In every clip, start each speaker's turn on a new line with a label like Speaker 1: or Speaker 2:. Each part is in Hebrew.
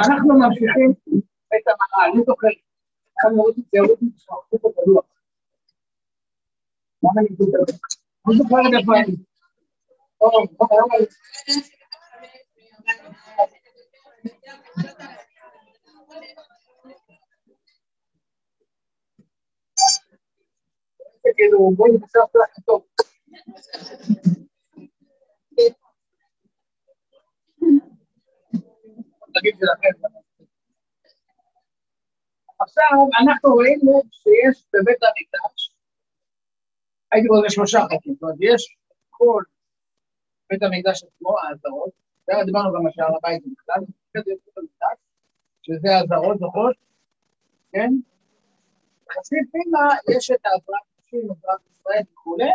Speaker 1: אז אנחנו ממשיכים את המראה, אני זוכר, התחלנו לראות את זה, לראות את זה בלוח. למה אני זוכר? אני זוכר את איפה אני. כאילו, בואי ננסה לך טוב. עכשיו, אנחנו ראינו שיש בבית המקדש, הייתי קורא שלושה חלקים, זאת אומרת, יש כל בית המקדש עצמו, האזהרות, דיברנו גם על שער הבית בכלל, שזה האזהרות, זוכרות? כן? חצי פנימה יש את העזרת נשים, עזרת ישראל וכולי,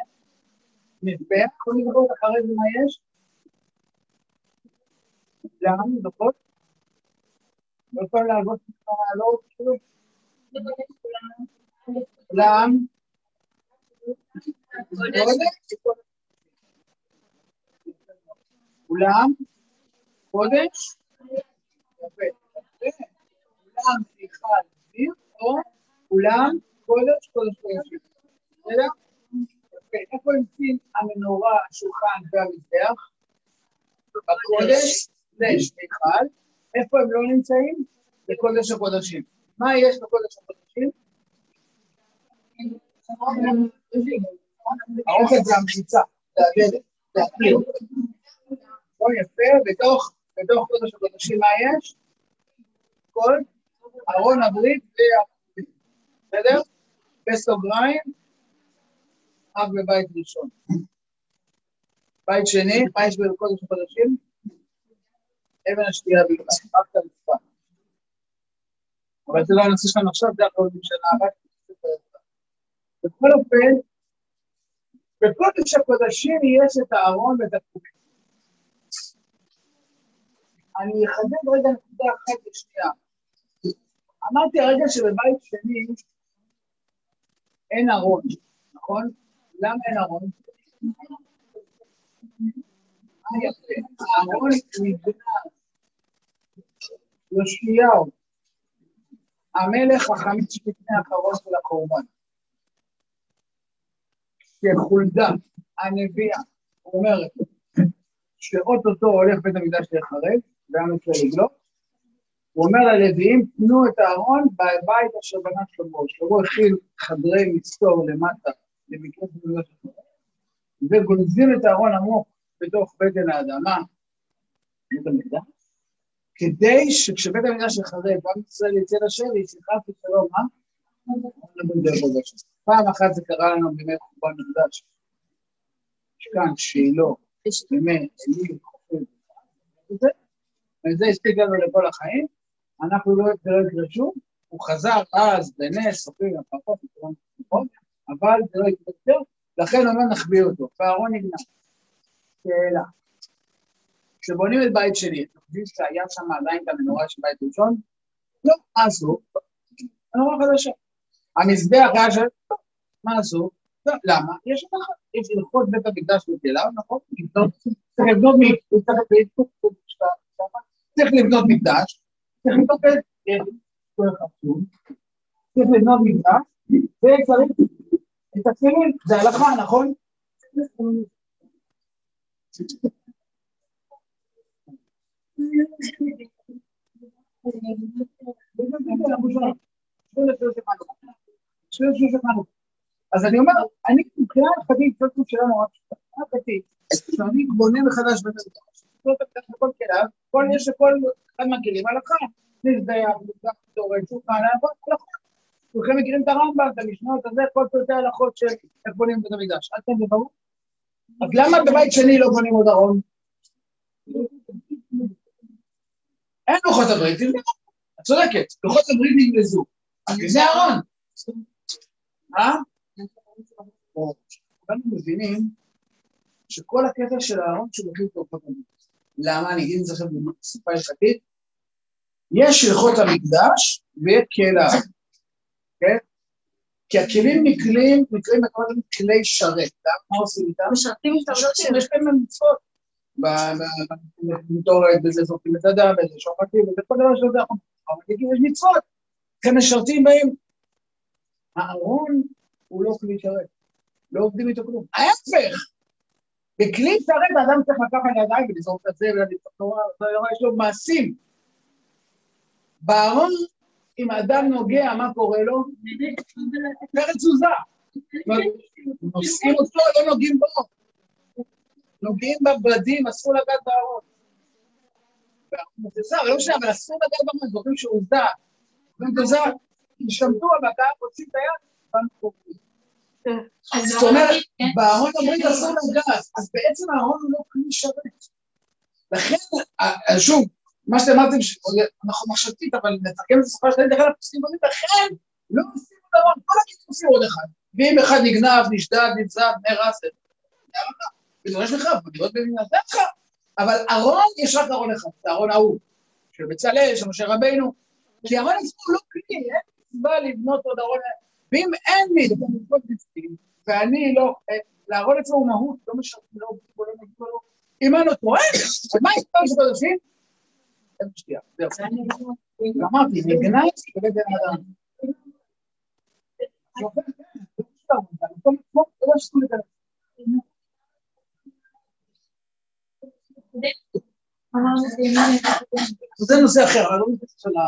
Speaker 1: מזבח, בואו נדבר אחרי זה מה יש. גם, זוכרות? לא יכול לעבוד לא כאילו. כולם. כולם. קודש. יפה. כולם סליחה דביר, או כולם קודש קודש קודש. בסדר? יפה. איפה נמצאים המנורה, השולחן והמזבח? בקודש, סלש מיכל. איפה הם לא נמצאים? בקודש הקודשים. מה יש בקודש הקודשים? האוכל זה המחיצה, זה הדלת, זה הקיר. לא יפה, בתוך קודש הקודשים מה יש? כל ארון הברית והברית, בסדר? בסוגריים, אב בבית ראשון. בית שני, מה יש בקודש הקודשים? אבן השתייה בלבד, רק. אבל זה לא הנושא שלנו עכשיו, זה הכל בשנה הבאה. בכל אופן, בקודש הקודשים יש את הארון ואת הכתובים. אני אחדד רגע נקודה אחת לשנייה. אמרתי הרגע שבבית שני אין ארון, נכון? למה אין ארון? הארון גנז יאשיהו, המלך החמישי לפני האחרון של החורבן, שחולדה, הנביאה, אומרת שאו-טו-טו הולך בית המקדש להיחרב, ועם ישראל לגלות, הוא אומר ללוויים, תנו את הארון בבית אשר בנה שלמה. שלמה הכיל חדרי מסתור למטה, למקרה של שלמה, וגונזים את הארון עמוק בתוך בטן האדמה, בית המקדש, כדי שכשבית המקדש יחרב, עם ישראל יצא לשבי, שיחה ושלום, מה? פעם אחת זה קרה לנו בימי חורבן מקדש. כאן שילה, בימי אלי, חופר, וזה הספיק לנו לכל החיים, אנחנו לא יקרה שוב, הוא חזר אז בנס, סופרים, הפרחות, אבל זה לא יקרה יותר, לכן אומר נחביא אותו, והארון נגנב. שאלה. כשבונים את בית שני, אתם חושבים שהיה שם עדיין את המנורה של בית ראשון? לא, מה עשו? מנורה חדשה. המזבח היה של... מה עשו? לא, למה? יש לך, יש הלכות בית המקדש בתל נכון? צריך לבנות צריך לבנות מקדש, צריך לבנות מקדש, וצריך את התפילין, זה הלכה, נכון? אז אני אומר, אני מבחינה הלכתית, זאת אומרת שאלה נורא פשוטה, הלכתית, כשאני בונה מחדש בית המקדש, כל תקדש בכל כליו, כל יש לכל אחד מהכלים הלכה, מזבח, מזבח, תורן, שולחן, הלכה. כולכם מכירים את הרמב"ם, את המשנות הזה, כל פרטי ההלכות של איך בונים בית המקדש. עד כאן זה ברור? אז למה בבית שני לא בונים עוד ארון? אין לוחות הברית, את צודקת, לוחות הברית נגנזו. זה אהרון. אה? כולנו מבינים שכל הקטע של שהוא מכין את לוחות הברית. למה? אני אגיד את זה עכשיו בשפה הלכתית. יש הלכות המקדש ויש קהל כן? כי הכלים נקלים, נקראים בכל כלי שרת. מה עושים איתם? משרתים המצות. יש להם מצוות. במתורת, בזה זורקים את הדם, בזה שוחטים, וזה כל דבר שזה יכול. אבל יש מצוות, הם משרתים בהם. הארון הוא לא כלי שרת, לא עובדים איתו כלום. ההפך, בכלי שרת האדם צריך לקחת ידיים ולזרוק את זה ולזרוק את זה, יש לו מעשים. בארון, אם האדם נוגע, מה קורה לו? פרץ תזוזה. נושאים אותו, לא נוגעים בו. נוגעים בבדים, אסור לגעת בארון. זה לא משנה, אבל אסור לגעת בארון, זוכרים שהוא הוזדה. זה, השתמטו, אבל אתה מוציא את היד, זאת אומרת, בארון הברית אסור לגעת, אז בעצם הארון הוא לא כלי שרת. לכן, שוב, מה שאתם אמרתם, אנחנו מחשבתית, אבל נתרגם את הסופר שלהם, אגב, עושים דברים, לכן לא עושים את הארון, כל הכיתוב עושים עוד אחד. ואם אחד נגנב, נשדד, נצד, נהרס, זה ודורש לך, בדירות במדינת דתך, אבל ארון, יש רק ארון אחד, זה ארון ההוא, של בצלאל, של משה רבינו, כי ארון עצמו לא כלי, אין סיבה לבנות עוד ארון, ואם אין לי המצוות בפנים, ואני לא, אה, לארון עצמו הוא מהות, לא משרת, לא עובדים לא מגיעים בו, אם אני לא טועה, אז מה פעם שאתה עושים? אין שתייה, זהו. אמרתי, נגנץ בבית בן אדם. זה נושא אחר, אבל לא נושא של ה...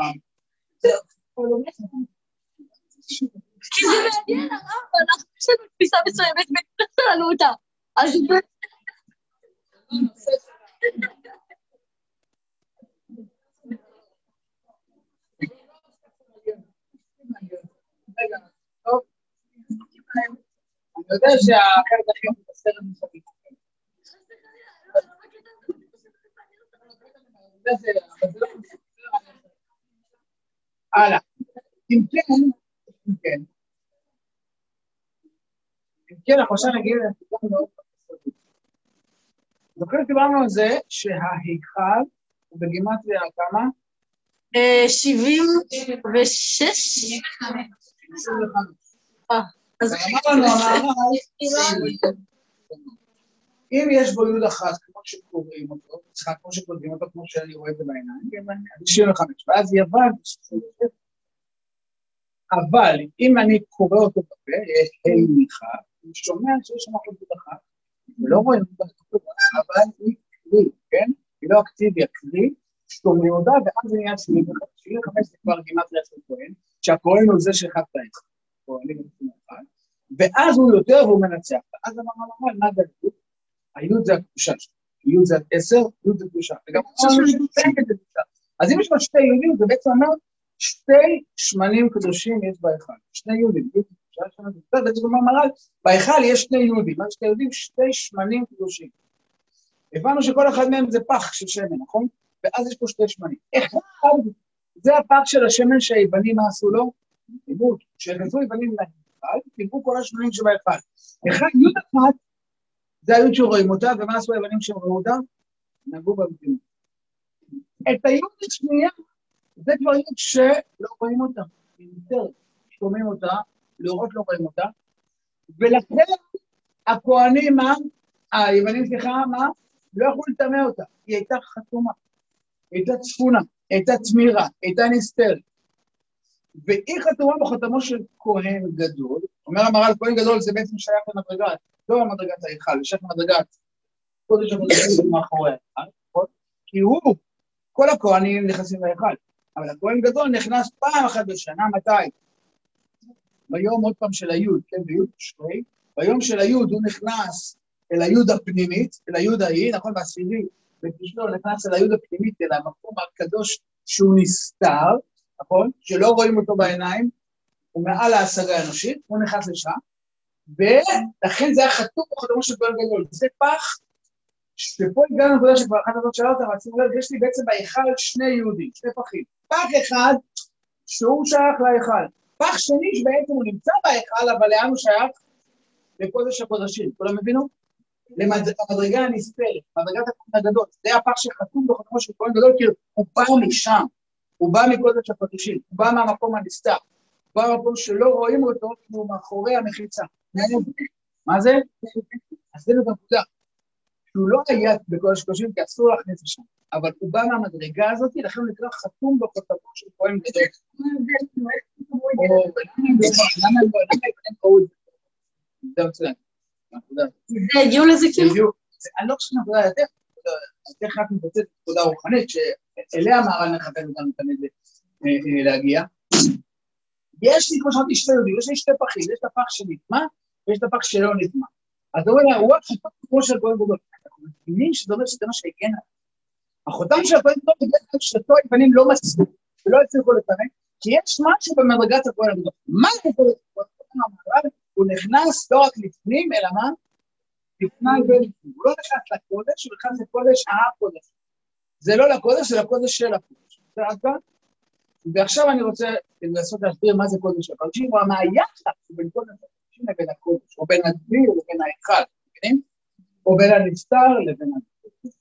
Speaker 2: כי זה מעניין, הרב, אנחנו יש לנו תפיסה מסוימת ונכנסת לנו אותה. אז...
Speaker 1: אני יודע שהחלק הכי בסרט מסביב. הלאה. אם כן, אם כן, אם כן, אנחנו עכשיו נגיע לנקודה מאוד. זוכרים שדיברנו על זה שההיכל הוא בגימטריה כמה?
Speaker 2: שבעים ושש?
Speaker 1: אז אמרנו, אם יש בו יוד אחת, שקוראים אותו, סליחה, כמו שכותבים אותו, כמו שאני רואה את זה בעיניים, אז 65, ואז יוון, אבל אם אני קורא אותו בפה, יש ה' מיכה, אני שומע שיש שם אחוזות אחת, ולא רואים אותה, אבל היא כלי, כן? היא לא אקטיבי, הכלי, שומעים אותה, ואז זה נהיה 75, 75 זה כבר גימטריה של כהן, שהכהן הוא זה שחד את ואז הוא יותר והוא מנצח, ואז אמרנו, מה היוד? היוד זה הקדושה שלו, יוד זה עשר, יוד זה קדושה, וגם עכשיו אז אם יש לו שתי יהודים, זה בעצם אומר שתי שמנים קדושים יש בהיכל, שני יהודים, בעצם אומר מר"ל, בהיכל יש שני יהודים, מה שתי יהודים? שתי שמנים קדושים. הבנו שכל אחד מהם זה פח של שמן, נכון? ואז יש פה שתי שמנים. אחד, זה הפח של השמן שהיוונים עשו לו? דיברו, כשנכנסו יוונים להיכל, דיברו כל השמנים שבהיכל. אחד, יוד אחת, זה היוד שרואים אותה, ומה עשו היוונים שהם ראו אותה? נגעו במדינה. את היוד השנייה, זה כבר יוד שלא רואים אותה, היא מותרת, שומעים אותה, לראות לא רואים אותה, ולכן הכוהנים, מה? היוונים, סליחה, מה? לא יכלו לטמא אותה, היא הייתה חתומה, היא הייתה צפונה, הייתה תמירה, היא הייתה נסתרת. והיא חתומה בחתמו של כהן גדול, אומר המהר"ל, כהן גדול זה בעצם שייך למדרגת, לא למדרגת ההיכל, זה שייך למדרגת קודש המדרגת מאחורי ההיכל, נכון? כי הוא, כל הכהנים נכנסים להיכל, אבל הכהן גדול נכנס פעם אחת בשנה, מתי? ביום עוד פעם של היוד, כן, ביוד תשרי, ביום של היוד הוא נכנס אל היוד הפנימית, אל היוד ההיא, נכון, בעשירי, בתשרי הוא נכנס אל היוד הפנימית, אל המקום הקדוש שהוא נסתר, נכון, שלא רואים אותו בעיניים, הוא מעל ההשגה האנושית, הוא נכנס לשם, ולכן זה היה חתום בחתומו של כהן גדול. זה פח, ופה הגענו לנקודה שכבר אחת הזאת שאלה אותה, שימו לב, יש לי בעצם בהיכל שני יהודים, שני פחים. פח אחד, שהוא שייך להיכל. פח שני שבעצם הוא נמצא בהיכל, אבל לאן הוא שייך? לקודש הקודשים. כולם הבינו? למדרגה הנסתרת, מדרגת הכהן הגדול. זה הפח שחתום בחתומו של כהן גדול, כי הוא בא משם. הוא בא מקודש הקודשים, הוא בא מהמקום הנסתר. הוא בא מהמקום שלא רואים אותו, כי הוא מאחורי המחיצה. מה זה? אז זה נקודה. שהוא לא היה בקודש קודשים, כי אסור להכניס לשם, אבל הוא בא מהמדרגה הזאת, לכן הוא נקרא חתום בכותבו של כהן גדול. למה הם את זה? זה מצוין.
Speaker 2: זה הגיעו לזה כאילו?
Speaker 1: אני לא חושב שנקודה יותר, איך רק מתבצעת נקודה רוחנית, שאליה מהר"ן מכוון אותנו תמיד אה, אה, להגיע. יש לי, כמו שאמרתי, שתי יהודים, יש לי שתי פחים, יש את הפח שנטמע, ויש את הפח שלא נטמע. אז הוא אומר לה, הוא החותם כמו של כהן גדול. אנחנו מבינים שזה אומר שזה מה שהגן עליו. החותם של הכהן גדול בגלל שתו היוונים לא מסרו, ולא הצליחו לפרק, כי יש משהו במדרגת הכהן הגדול. מה זה? המהר"ל, הוא נכנס לא רק לפנים, אלא מה? לפני ולפנים. הוא לא נכנס לקודש, הוא נכנס לקודש הקודש. זה לא לקודש, זה לקודש של הקודש. זה עד כאן? ועכשיו אני רוצה לנסות להסביר מה זה קודש הקודשים, או מה היחס בין קודש הקודשים לבין הקודש, או בין הדביר לבין ההיכל, מבינים? או בין הנסתר לבין הדביר.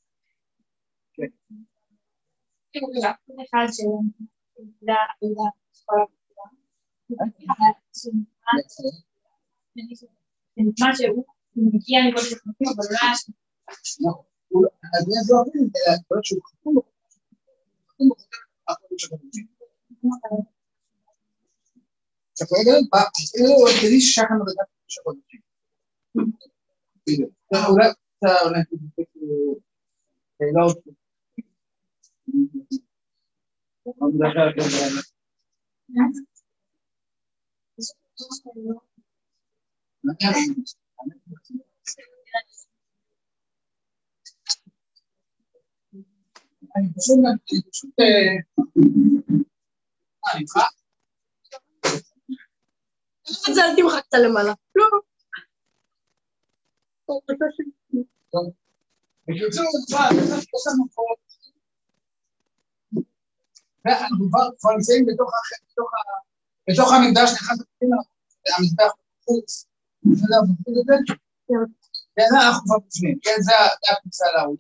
Speaker 2: שנדע, נדע, נשמע שהוא מגיע לקודש הקודשים, אבל לא היה
Speaker 1: נכון. הוא לא- אז זה זוהרים, אלא יכול להיות שהוא חתום בקודש. חתום בקודש הקודשים. אתה קורא לזה? הוא היחידי ששייך למדרגת קודש הקודשים. בדיוק. אתה אולי אתה אולי תבדוק שאלות. או מדבר כזה. אני פשוט, אני פשוט, אה, אני איתך?
Speaker 2: אל תמחק את הלמעלה. לא.
Speaker 1: טוב. בקיצור, תשמע, יש לנו פה... ואנחנו כבר נמצאים בתוך המקדש, נכנס פנימה, המזבח בחוץ. בסדר, אנחנו כבר בפנים, כן, זה ה- זה הכניסה לאולם,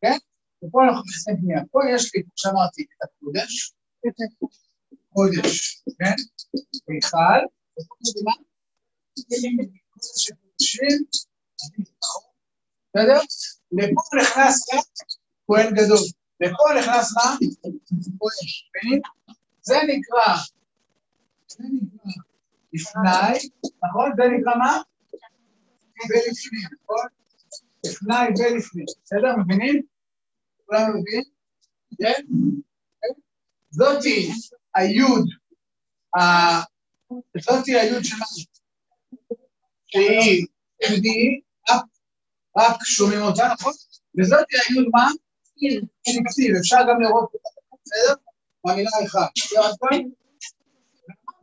Speaker 1: כן? ופה אנחנו נכנסים פנימה. פה יש לי, כמו שאמרתי, את הקודש, קודש, כן? מיכל, בסדר? לפה נכנס רק כהן גדול. לפה נכנס מה? כהן. מבינים? זה נקרא, זה נקרא לפני, נכון? זה נקרא מה? ולפני, נכון? לפני ולפני. בסדר? מבינים? כולם מבינים? כן? כן? זאתי היוד, זאתי היוד שלנו, שהיא יהודי, רק שומעים אותה, נכון? וזאת היוד מה? של כתיב, אפשר גם לראות אותה, בסדר? במילה אחת. ואמרנו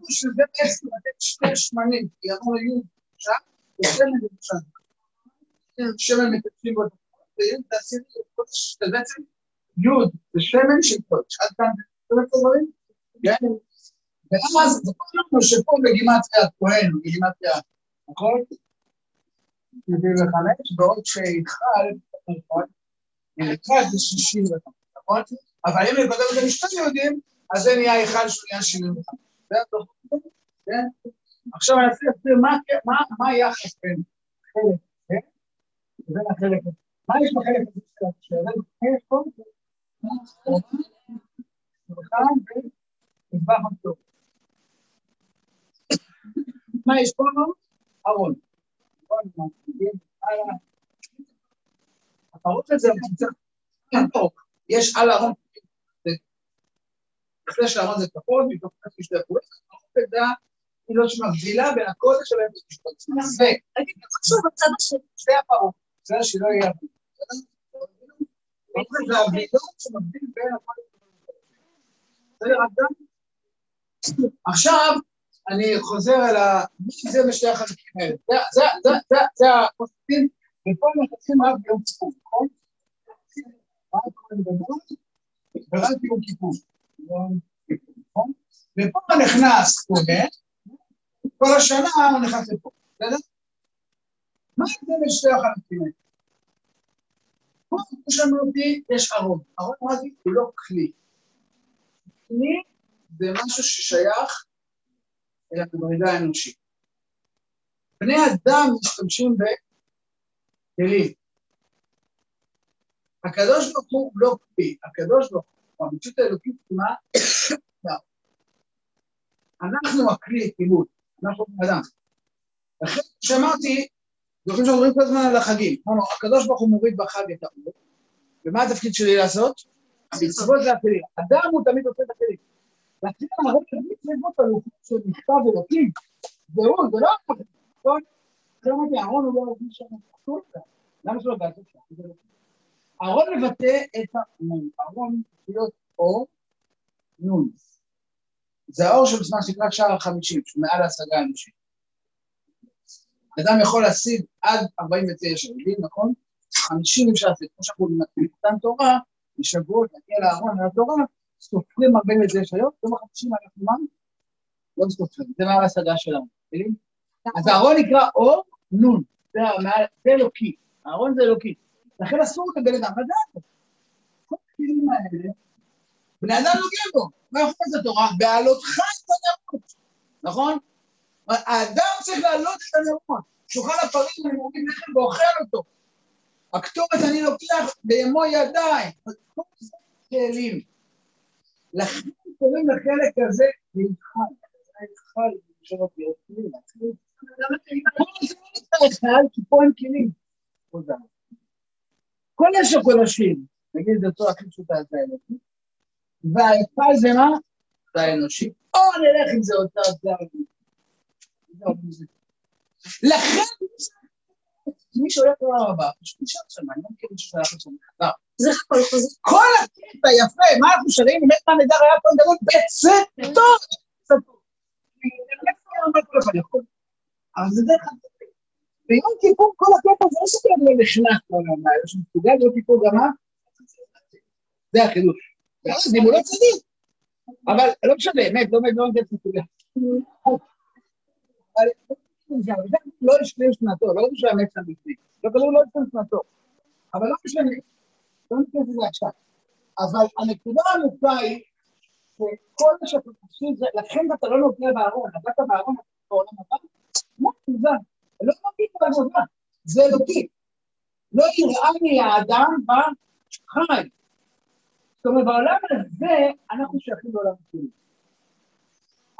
Speaker 1: שזה בעצם לתת שתי שמנים, כי אמרנו יוד עכשיו, ושמן למשל. שמן בו, ויוד תעשי לי קודש, זה בעצם יוד זה שמן של קודש. עד כאן, זה בסדר דברים? כן? ואז, אמרנו שפה בגימטריה הכהן, בגימטריה, נכון? 75, בעוד שהיכל, נכון? היכל זה 65, נכון? אבל אם כותב את זה משתי יהודים, אז זה נהיה היכל שהוא נהיה 75. זה הטוב, כן? עכשיו אני להסביר מה- היחס בין חלק זה לבין החלק הזה. מה יש בחלק הזה של השאלה? יש פה? אחד ומטבח. מה יש פה? ארון. הפרות הזה, יש על הארון, לפני שהארון זה כחול, מתוך חצי שתי הפעולות, הפרופדה היא לא שמבדילה בין הקודש. זה,
Speaker 2: חשוב בצד השני.
Speaker 1: שתי הפרות, זה שלא יהיה. עכשיו, אני חוזר אל ה... מי זה בשתי החלקים האלה? זה- הפוסטים, ופה נכנסים רק ביום כיפור, נכון? רק כהן גדול, ורק. יום כיפור, נכון? ופה נכנס כהן, כל השנה הוא נכנס לפה, בסדר? מה זה בשתי החלקים האלה? כמו שאמרתי, יש ארון. ארון אמרתי, הוא לא כלי. כלי זה משהו ששייך אל המדרגה האנושית. בני אדם משתמשים בכלים. הקדוש ברוך הוא לא כלי, הקדוש ברוך הוא, המציאות האלוקית, מה? אנחנו הכלי כיבוד, אנחנו בן אדם. לכן שאמרתי, זוכרים שאומרים כל הזמן על החגים, אמרנו, הקדוש ברוך הוא מוריד בחג את האור, ומה התפקיד שלי לעשות? המצוות זה הכלים. אדם הוא תמיד עושה את הכלים. להתחיל להראות מצוות הלוחות של מכתב אלוקים, זהו, זה לא הכלים, נכון? זה אמרתי, אהרון הוא לא עובד שם את למה שלא בעצם שם? אהרון מבטא את הנון, אהרון להיות אור, נון. זה האור של מה שנקרא שער החמישים, שהוא מעל ההשגה האנושית. אדם יכול להשיג עד 49 מילים, נכון? 50 אפשר לעשות, כמו שאנחנו במתן תורה, בשבועות, להגיע לארון, לתורה, סופרים 49 יום, יום החמישים אנחנו מה? לא סופרים, זה מעל ההשגה שלנו, מבינים? אז הארון נקרא אור נון, זה אלוקי, הארון זה אלוקי. לכן אסור לבן אדם לדעת. כל הכלים האלה, בני אדם נוגעים בו. מה יכול לעשות התורה? בעלותך את הנרות, נכון? האדם צריך להעלות את הנרות. שולחן הפרים, אני מוריד לחם ואוכל אותו. הקטורת אני לוקח במו ידיי. כל זה כלים. לכן קוראים לחלק הזה. להיכל, שלא תהיה כלים. כי פה אין כלים. כל אשר קודשים, נגיד זה בצורה הכי פשוטה, זה האלוקי, והאפל זה מה? זה האנושי. או נלך עם זה אותה, זה האנושי. לכן, מי שהולך לעולם הבא, פשוט נשאר שם, אני לא מכיר מישהו שהלך לשם מחבר. זה הכל חוזר. כל הקטע יפה, מה אנחנו שרים? אם אין נהדר היה פה נדרות בצאתו. אבל זה דרך אגב. ביום כיפור כל הקטע זה לא שכן לא נכנס לעולם הבא, אלא שמסוגל ביום כיפור גם מה? זה החידוש. ואז אם הוא לא צדיק, אבל לא משנה, אמת, לא אמת, לא אמת, מסוגל. לא השלים שנתו, לא האמת שם בפנים. לא כתוב לא השלים שנתו. אבל לא משנה, לא ניכנס לזה עכשיו. אבל הנקודה העמוקה היא שכל מה שאתם עושים זה, לכן אתה לא נוגע בארון, נגעת בארון בעולם הבא, מה זה? לא מבין בעבודה, זה אלוקי. לא יראני האדם בחי. זאת אומרת, בעולם הזה אנחנו שייכים לעולם הכלי.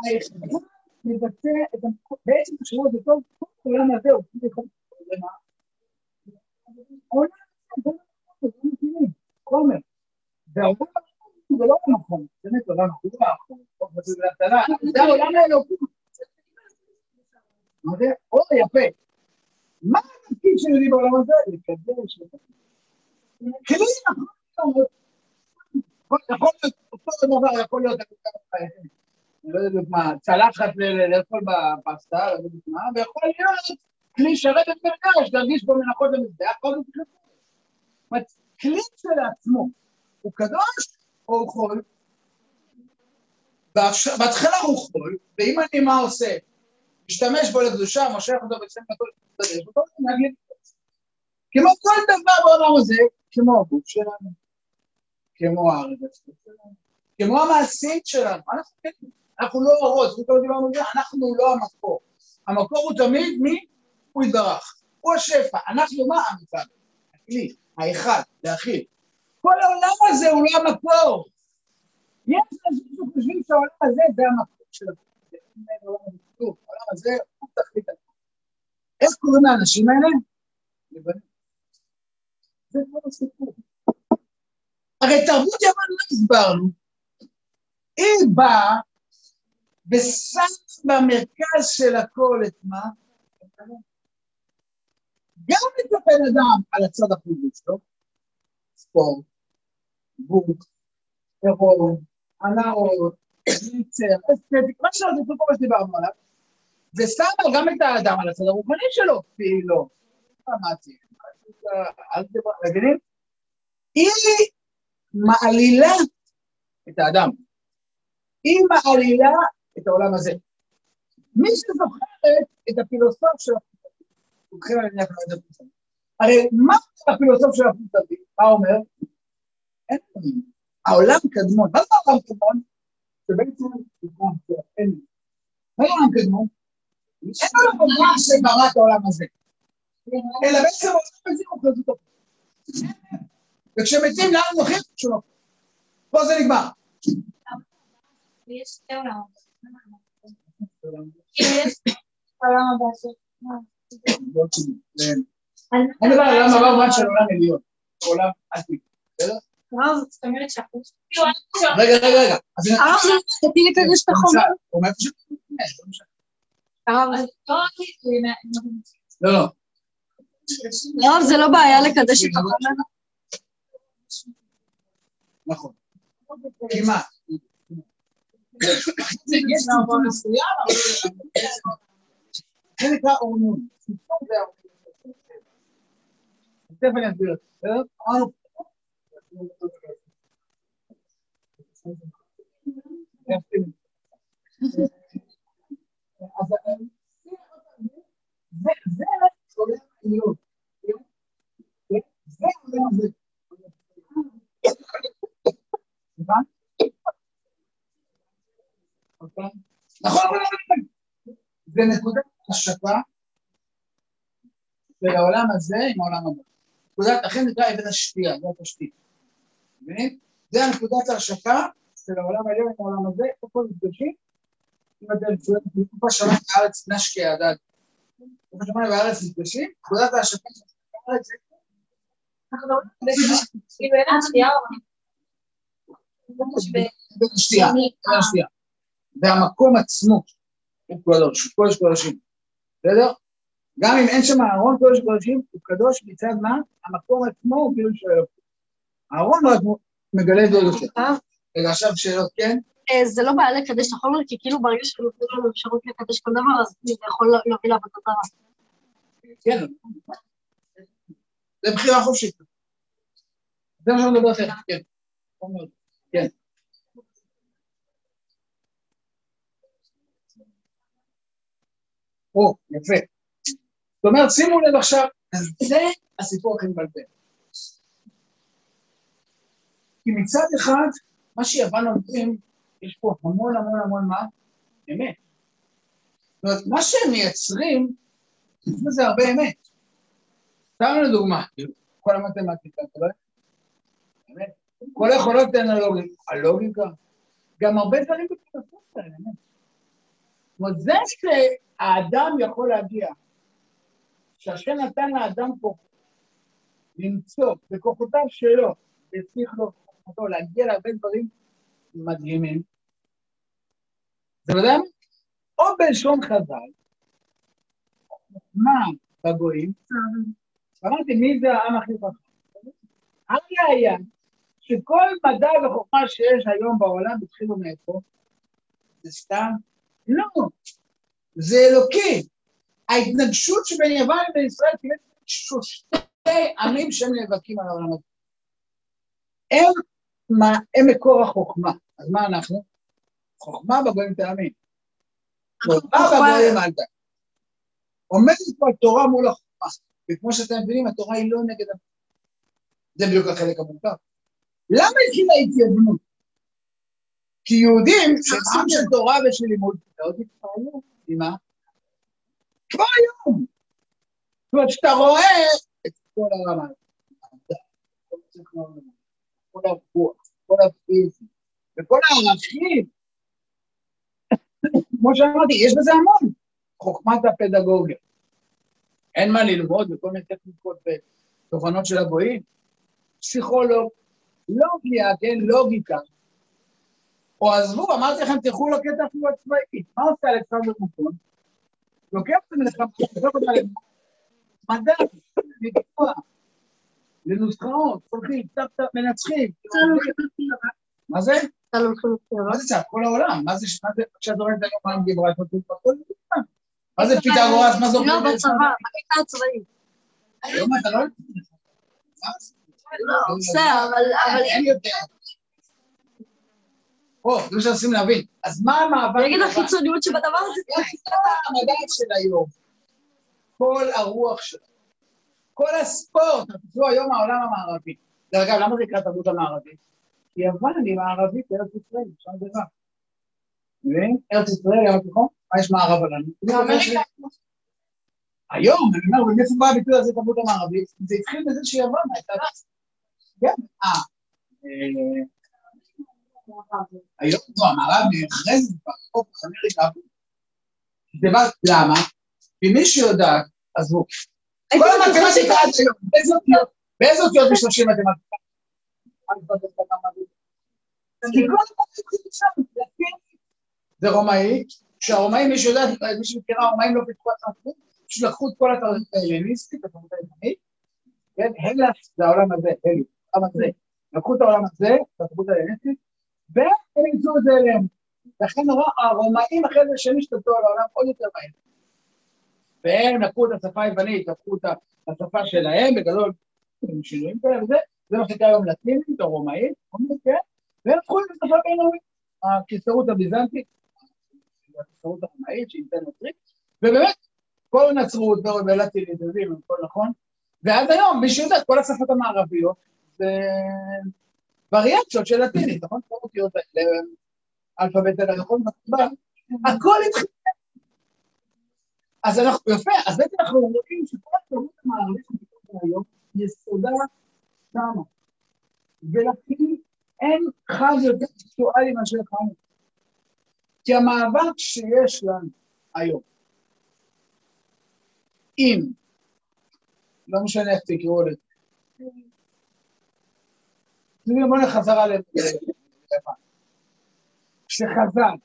Speaker 1: היחידה מבצע את בעצם השאלות בכל העולם הזה, הוא כאילו למה? העולם הזה זה לא מכירים, חומר. והעולם זה לא נכון, באמת עולם הרוח, זה העולם האלוקי. או יפה. מה התפקיד של יהודי בעולם הזה? לקדש, כלי נכון. יכול להיות אותו דבר, יכול להיות, לא יודע מה, צלחת לאכול בפסטה, לא יודע מה, ויכול להיות כלי שרת את מרכז, להרגיש בו מנחות במזבח, כל זה זאת אומרת, כלי שלעצמו הוא קדוש או הוא חול? בהתחלה הוא חול, ואם אני מה עושה? משתמש בו לקדושה, מושך אותו וצריך אותו להתקדש, אותו נגיד, כמו כל דבר בעולם הזה, כמו הגוף שלנו, כמו הארץ שלנו, כמו המעשית שלנו, אנחנו כן, אנחנו לא אורות, אנחנו לא המקור. המקור הוא תמיד מי? הוא יתברך. הוא השפע. אנחנו מה? המפעל. הכלי, האחד, להכיל. כל העולם הזה הוא לא המקור. יש אנשים שחושבים שהעולם הזה זה המקור של הכלי. העולם הזה הוא תכלית איך קוראים לאנשים האלה? זה כבר הסיפור. הרי תרבות יוון לא הסברנו. היא באה ושמה במרכז של הכל את מה? גם את הבן אדם על הצד החיובי שלו, ספורט, גוף, טרור, הנאות, ניצר, אסתטיק, מה שעוד כל מה שדיברנו עליו, ושמה גם את האדם על הצד הרוחני שלו, כאילו, מה צריך? מבינים? היא מעלילה את האדם. היא מעלילה את העולם הזה. מי שזוכרת את הפילוסוף של הפילוסופים. הרי מה הפילוסוף של הפילוסופים? מה אומר? אין דברים. העולם קדמון. מה זה העולם קדמון? שבעצם, אין. מה העולם קדמון? אין עולם קדמון שברא את העולם הזה. אלא בעצם העולם הזה הוא כזאת. וכשמתים לאן הולכים? שלא. פה זה נגמר.
Speaker 2: ויש שתי עולמות. יש עולם הבא ש...
Speaker 1: אני מדבר על עולם הבא במובן של עולם עליון, עולם עתיק, בסדר? רגע, רגע, רגע.
Speaker 2: הרב, זה לקדש את החומר.
Speaker 1: הוא מאיפה ש... לא.
Speaker 2: הרב, לא כאילו...
Speaker 1: לא, לא.
Speaker 2: הרב, זה לא בעיה לקדש את החומר.
Speaker 1: נכון. כמעט. יש צמצום מסוים, אבל לא- זה נקרא אורנון. צמצום זה אורנון. תכף אני אסביר את זה, בסדר? אמרנו... אז זה, זה עולם עליון. זה עולם הזה. סליחה? אוקיי? נכון. זה נקודת השקה של העולם הזה עם העולם הבא. נקודת, לכן נקרא אבן השתייה, זה התשתית. מבינים? זה הנקודת ההשקה של העולם העליון עם העולם הזה, איפה נפגשים? אם אתם בתקופה שמיים בארץ נשקי הדד. בתקופה שמיים בארץ נפגשים, נקודת ההשקה של הארץ זה
Speaker 2: כאילו אין
Speaker 1: והמקום עצמו הוא קדוש, הוא קודש קודשים. בסדר? גם אם אין שם אהרון קודש קודשים, הוא קדוש מצד מה? המקום עצמו הוא כאילו של אלוקים. אהרון רק מגלה את דודו שלו. רגע, עכשיו שאלות, כן?
Speaker 2: אה, זה לא בעיה לקדש החומר, כי כאילו ברגע שנותנים לנו אפשרות לקדש כל דבר, אז זה יכול להוביל לעבודה זרה.
Speaker 1: כן. זה בחירה חופשית. זה מה שאני מדבר תכף, כן. כן. או, יפה. זאת אומרת, שימו לב עכשיו, זה הסיפור הכי מבלבל. כי מצד אחד, מה שיוון אומרים, יש פה המון המון המון מה? אמת. זאת אומרת, מה שהם מייצרים, בזה הרבה אמת. סתם לדוגמה, כל המתמטיקה, אתה? אמת. כל היכולות הטכנולוגיות, הלוגיקה, גם הרבה דברים בפילוסופיה, אמת. זאת אומרת, זה שהאדם יכול להגיע, שהשם נתן לאדם כוח למצוא בכוחותיו שלו, בשכלו, בחוכמתו, להגיע להרבה דברים מדהימים, זה מה? או בלשון חז"ל, מה בגויים, אמרתי, מי זה העם הכי חכם? הראיה שכל מדע וחוכמה שיש היום בעולם התחילו מאיפה? זה סתם? לא, זה אלוקי. ההתנגשות שבין יוון לבין ישראל תהיה שתי עמים שהם נאבקים על העולם הזה. הם, מה, הם מקור החוכמה. אז מה אנחנו? חוכמה בגויים תאמין. חוכמה בגויים אל תאמין. עומדת פה התורה מול החוכמה, וכמו שאתם מבינים, התורה היא לא נגד החוכמה. זה בדיוק החלק המורכב. למה התחילה התייוונות? כי יהודים, שהם עם של תורה ושל לימוד, מאוד התפעלו, עם מה? כבר היום. זאת אומרת, שאתה רואה את כל הרמה, כל הרוח, כל הפיזי, וכל הערכים, כמו שאמרתי, יש בזה המון, חוכמת הפדגוגיה. אין מה ללמוד בכל מיני טכניקות ותובנות של הגויים. פסיכולוג, לוגיה, כן, לוגיקה. או עזבו, אמרתי לכם, תלכו לקטע אפילו הצבאי. מה עושה אלכסנדר מופון? לוקח אותם ללכם, מדע, מקצוע, לנוסחאות, הולכים, מנצחים. מה זה? מה זה צעד? כל העולם. מה זה, כשאת אומרת היום מה דיברה, את אומרת, הכל זה מה זה פיתגורס? מה זה
Speaker 2: לא, בצבא, בקטע הצבאי.
Speaker 1: היום אתה לא...
Speaker 2: לא, בסדר, אבל...
Speaker 1: אין יותר. או, זה מה שרוצים להבין. אז מה המאבק?
Speaker 2: נגד החיצוניות שבדבר הזה.
Speaker 1: יחידת המדע של היום, כל הרוח שלו, כל הספורט, תראו היום העולם המערבי. דרך אגב, למה זה נקרא תרבות המערבית? כי יוון היא מערבית לארץ ישראל, אפשר דבר. מבין? ארץ ישראל, ים התיכון, מה יש מערב עלינו? היום, אני אומר, ומאיפה בא הביטוי הזה תרבות המערבית? זה התחיל בזה שיוון הייתה... כן, אה. היום, לא, המערב אחרי זה כבר, פה, אמריקה, למה? כי מי שיודעת, עזבו. כל המתמטיקה עד היום, באיזה אותיות משתמשים מתמטיקה? זה רומאי, כשהרומאים, מי שיודע, מי שמכירה, הרומאים לא פיתחו את עצמם, פשוט לקחו את כל התרבות ההלניסטית, התרבות היוונית, כן, הלס זה העולם הזה, הלס, העולם הזה, לקחו את העולם הזה, את התרבות ההלניסטית, והם אימצו את זה אליהם. לכן הרומאים אחרי זה שהם השתלטו על העולם עוד יותר מהר. והם לקחו את השפה היוונית, לקחו את השפה שלהם, בגדול, עם שינויים כאלה וזה, זה מה שנקרא היום לטינית או רומאית, כן? והם לקחו את השפה הבינלאומית, הקיסרות הביזנטית, הקיסרות הרומאית, שהיא נוצרית, ובאמת, כל הנצרות ולטינית, יודעים, הכל נכון, ועד היום, מי שיודע, כל השפות המערביות זה וריאציות של לטינית, נכון? כל אותיות האלה, אלפבית אלא נכון? הכל התחיל. אז אנחנו, יפה, אז בעצם אנחנו רואים שכל התרבות המערבית של היום, יסודה שמה. ולכן אין חג יותר אקטואלי מאשר חנוכה. כי המאבק שיש לנו היום, אם, לא משנה איך תקראו לזה, בוא נחזרה ליפן. כשחז"ל,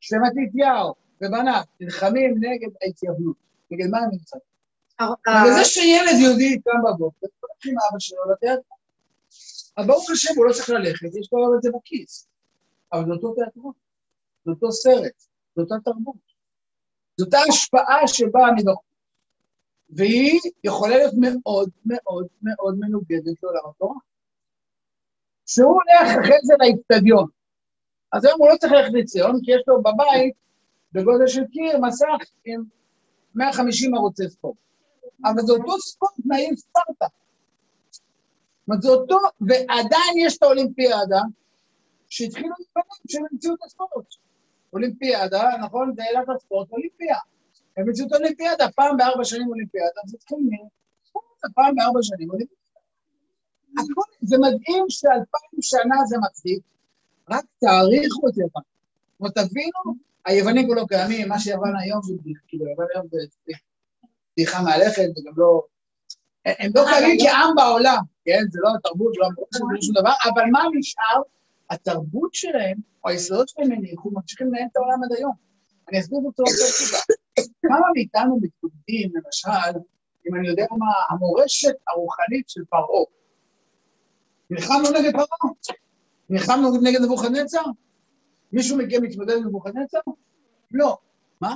Speaker 1: כשמתתיהו ובניו נלחמים נגד ההתייוונות, נגד מה הם נמצאים? בגלל זה שילד יהודי קם בבוקר, הולך עם אבא שלו לתיאטרון. אז ברוך השם, הוא לא צריך ללכת, יש לו את זה בכיס. אבל זה אותו תיאטרון, זה אותו סרט, זו אותה תרבות. זו אותה השפעה שבאה מבחוץ. והיא יכולה להיות מאוד מאוד מאוד מנוגדת לעולם התורה. שהוא הולך אחרי זה לאיצטדיון. אז היום הוא לא צריך ללכת לציון, כי יש לו בבית, בגודל של קיר, מסך עם 150 ערוצי ספורט. אבל זה אותו ספורט נעים ספרטה. זאת אומרת, ועדיין יש את האולימפיאדה, שהתחילו להתפנים שהם המציאו את הספורט. אולימפיאדה, נכון? זה אילת הספורט, אולימפיה. הם המציאו את האולימפיאדה, פעם בארבע שנים אולימפיאדה, זה התחיל מ... פעם בארבע שנים אולימפיאדה. הכל, זה מדהים שאלפיים שנה זה מצדיק, רק תעריכו את יוון. אומרת, תבינו, היוונים כבר קיימים, מה שיוון היום זה בדיחה, כאילו, יוון היום זה בדיחה מהלכת, זה גם לא... הם לא קיימים כעם בעולם, כן? זה לא התרבות, לא המורשת, לא שום דבר, אבל מה נשאר? התרבות שלהם, או היסודות שלהם הניחו, ממשיכים לנהל את העולם עד היום. אני אסביר בצורה יותר פשוטה. כמה מאיתנו מתמודדים, למשל, אם אני יודע מה, המורשת הרוחנית של פרעה. נלחמנו נגד פרעה? נלחמנו נגד נבוכדנצר? מישהו מכם מתמודד עם נבוכדנצר? לא. מה?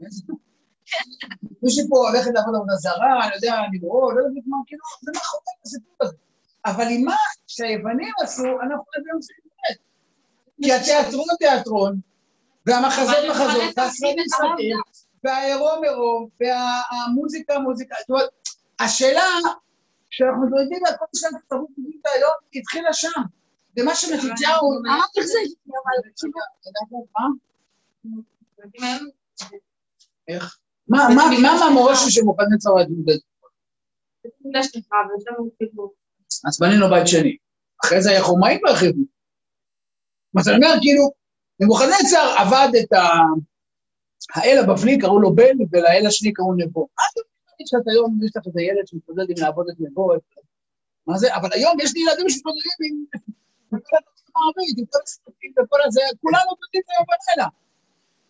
Speaker 1: מישהו פה הולכת לעבוד עבודה זרה, אני יודע, נברוא, לא יודע מה, כאילו, זה נכון, הסיפור הזה. אבל עם מה שהיוונים עשו, אנחנו היום צריכים להתמודד. כי התיאטרון תיאטרון, והמחזות מחזות, והסרטים סרטים, והעירום עירום, והמוזיקה מוזיקה, זאת אומרת, השאלה שאנחנו יודעים על כל שנת התרבות היהודית היום, התחילה שם. ומה שמתתיהו...
Speaker 2: אמרתי איך זה,
Speaker 1: איך? מה המורשת של מוחמד היה להתמודד? אז בנינו בית שני. אחרי זה היה חומאים והרחיבו. אז אני אומר, כאילו, נבוכדנצר עבד את האל הבבלי, קראו לו בן, ולאל השני קראו נבו. שאת היום יש לך איזה ילד שמתמודד עם לעבוד את נבו, מה זה? אבל היום יש לי ילדים שמתמודדים עם... עם כל הסרטים וכל הזה, כולנו מתמודדים היום בלילה.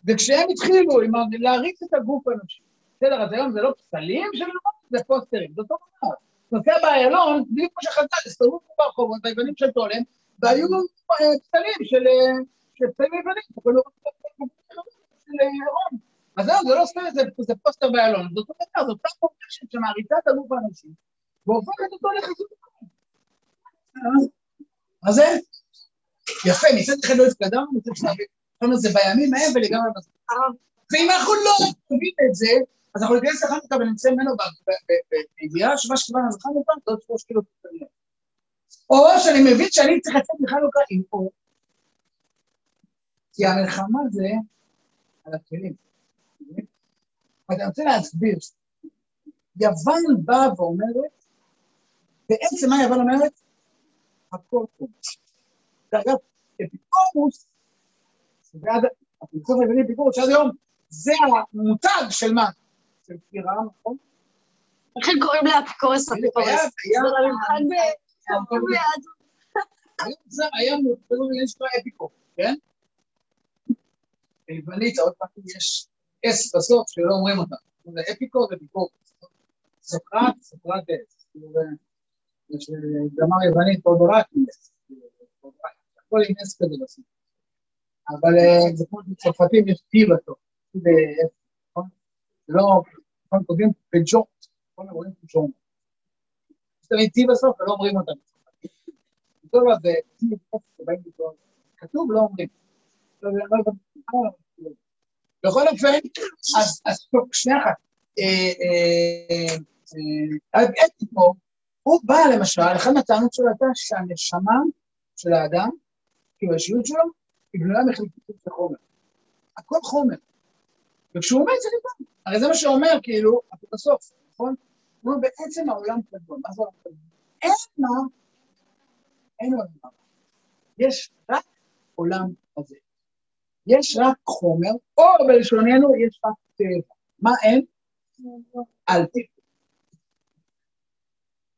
Speaker 1: וכשהם התחילו להריץ את הגוף האנושי, בסדר, אז היום זה לא פסלים של זה פוסטרים, זה אותו דבר. נוסע באיילון, בדיוק כמו שחלטה, הסתובבו ברחובות, היוונים של טולם, והיו פסלים של פסלים יוונים, של רום. אז היום זה לא סתם איזה פוסטר באיילון, זאת אומרת, זו אותה מורשת שמעריצה את הגוף האנושי, והופכת אותו לחזות מה זה? יפה, מצד אחד לא התקדמנו, מצד שני, זה בימים ההם ולגמרי בזמן. ואם אנחנו לא נבין את זה, אז אנחנו ניכנס לחנוכה ונמצא ממנו בידיעה שמה שכיוון אז חנוכה זה עוד שלוש קילו קטנים. או שאני מבין שאני צריך לצאת מחנוכה עם אור. כי המלחמה זה על הכלים. ואני רוצה להסביר, יוון באה ואומרת, בעצם מה יוון אומרת? הכל טוב. דרך אגב, אפיקורמוס, ועד, הפילוסוף היווני אפיקורמוס שעד היום, זה המותג של מה? של כפירה, נכון?
Speaker 2: איך הם קוראים לאפיקורס אפיקורס?
Speaker 1: היה-
Speaker 2: זה
Speaker 1: היה מותג יש לו אפיקורמוס, כן? ביוונית, עוד פעם יש אס בסוף שלא אומרים אותה. זה אפיקורס ואפיקורמוס. סוקרט. כאילו, זה- יש גמר יוונית, פודורקי. הכל עם אס כזה בסוף. אבל אה, זה כמו בצרפתים יש טי בסוף. נכון? זה לא, נכון, כותבים פג'ורט, נכון, אומרים פג'ורט. יש תמיד טי בסוף ולא אומרים אותם. אה, טי ב-S זה. כתוב, לא אומרים. לא, לא, לא, לא, לא. בכל אופן, אז, טוב, שנייה אחת. אה, אה, אה, אתיקו, הוא בא למשל, אחת מהטענות שלו הייתה שהנשמה של האדם, כאילו האישיות שלו, היא בנויה מחלקיקים של חומר. הכל חומר. וכשהוא מת זה נגמר. הרי זה מה שאומר, כאילו, בסוף, נכון? הוא אומר, בעצם העולם קדום. מה זה העולם קדום? אין מה, אין עולם. יש רק עולם הזה. יש רק חומר, או בלשוננו יש רק טבע. מה אין? אל תקרא.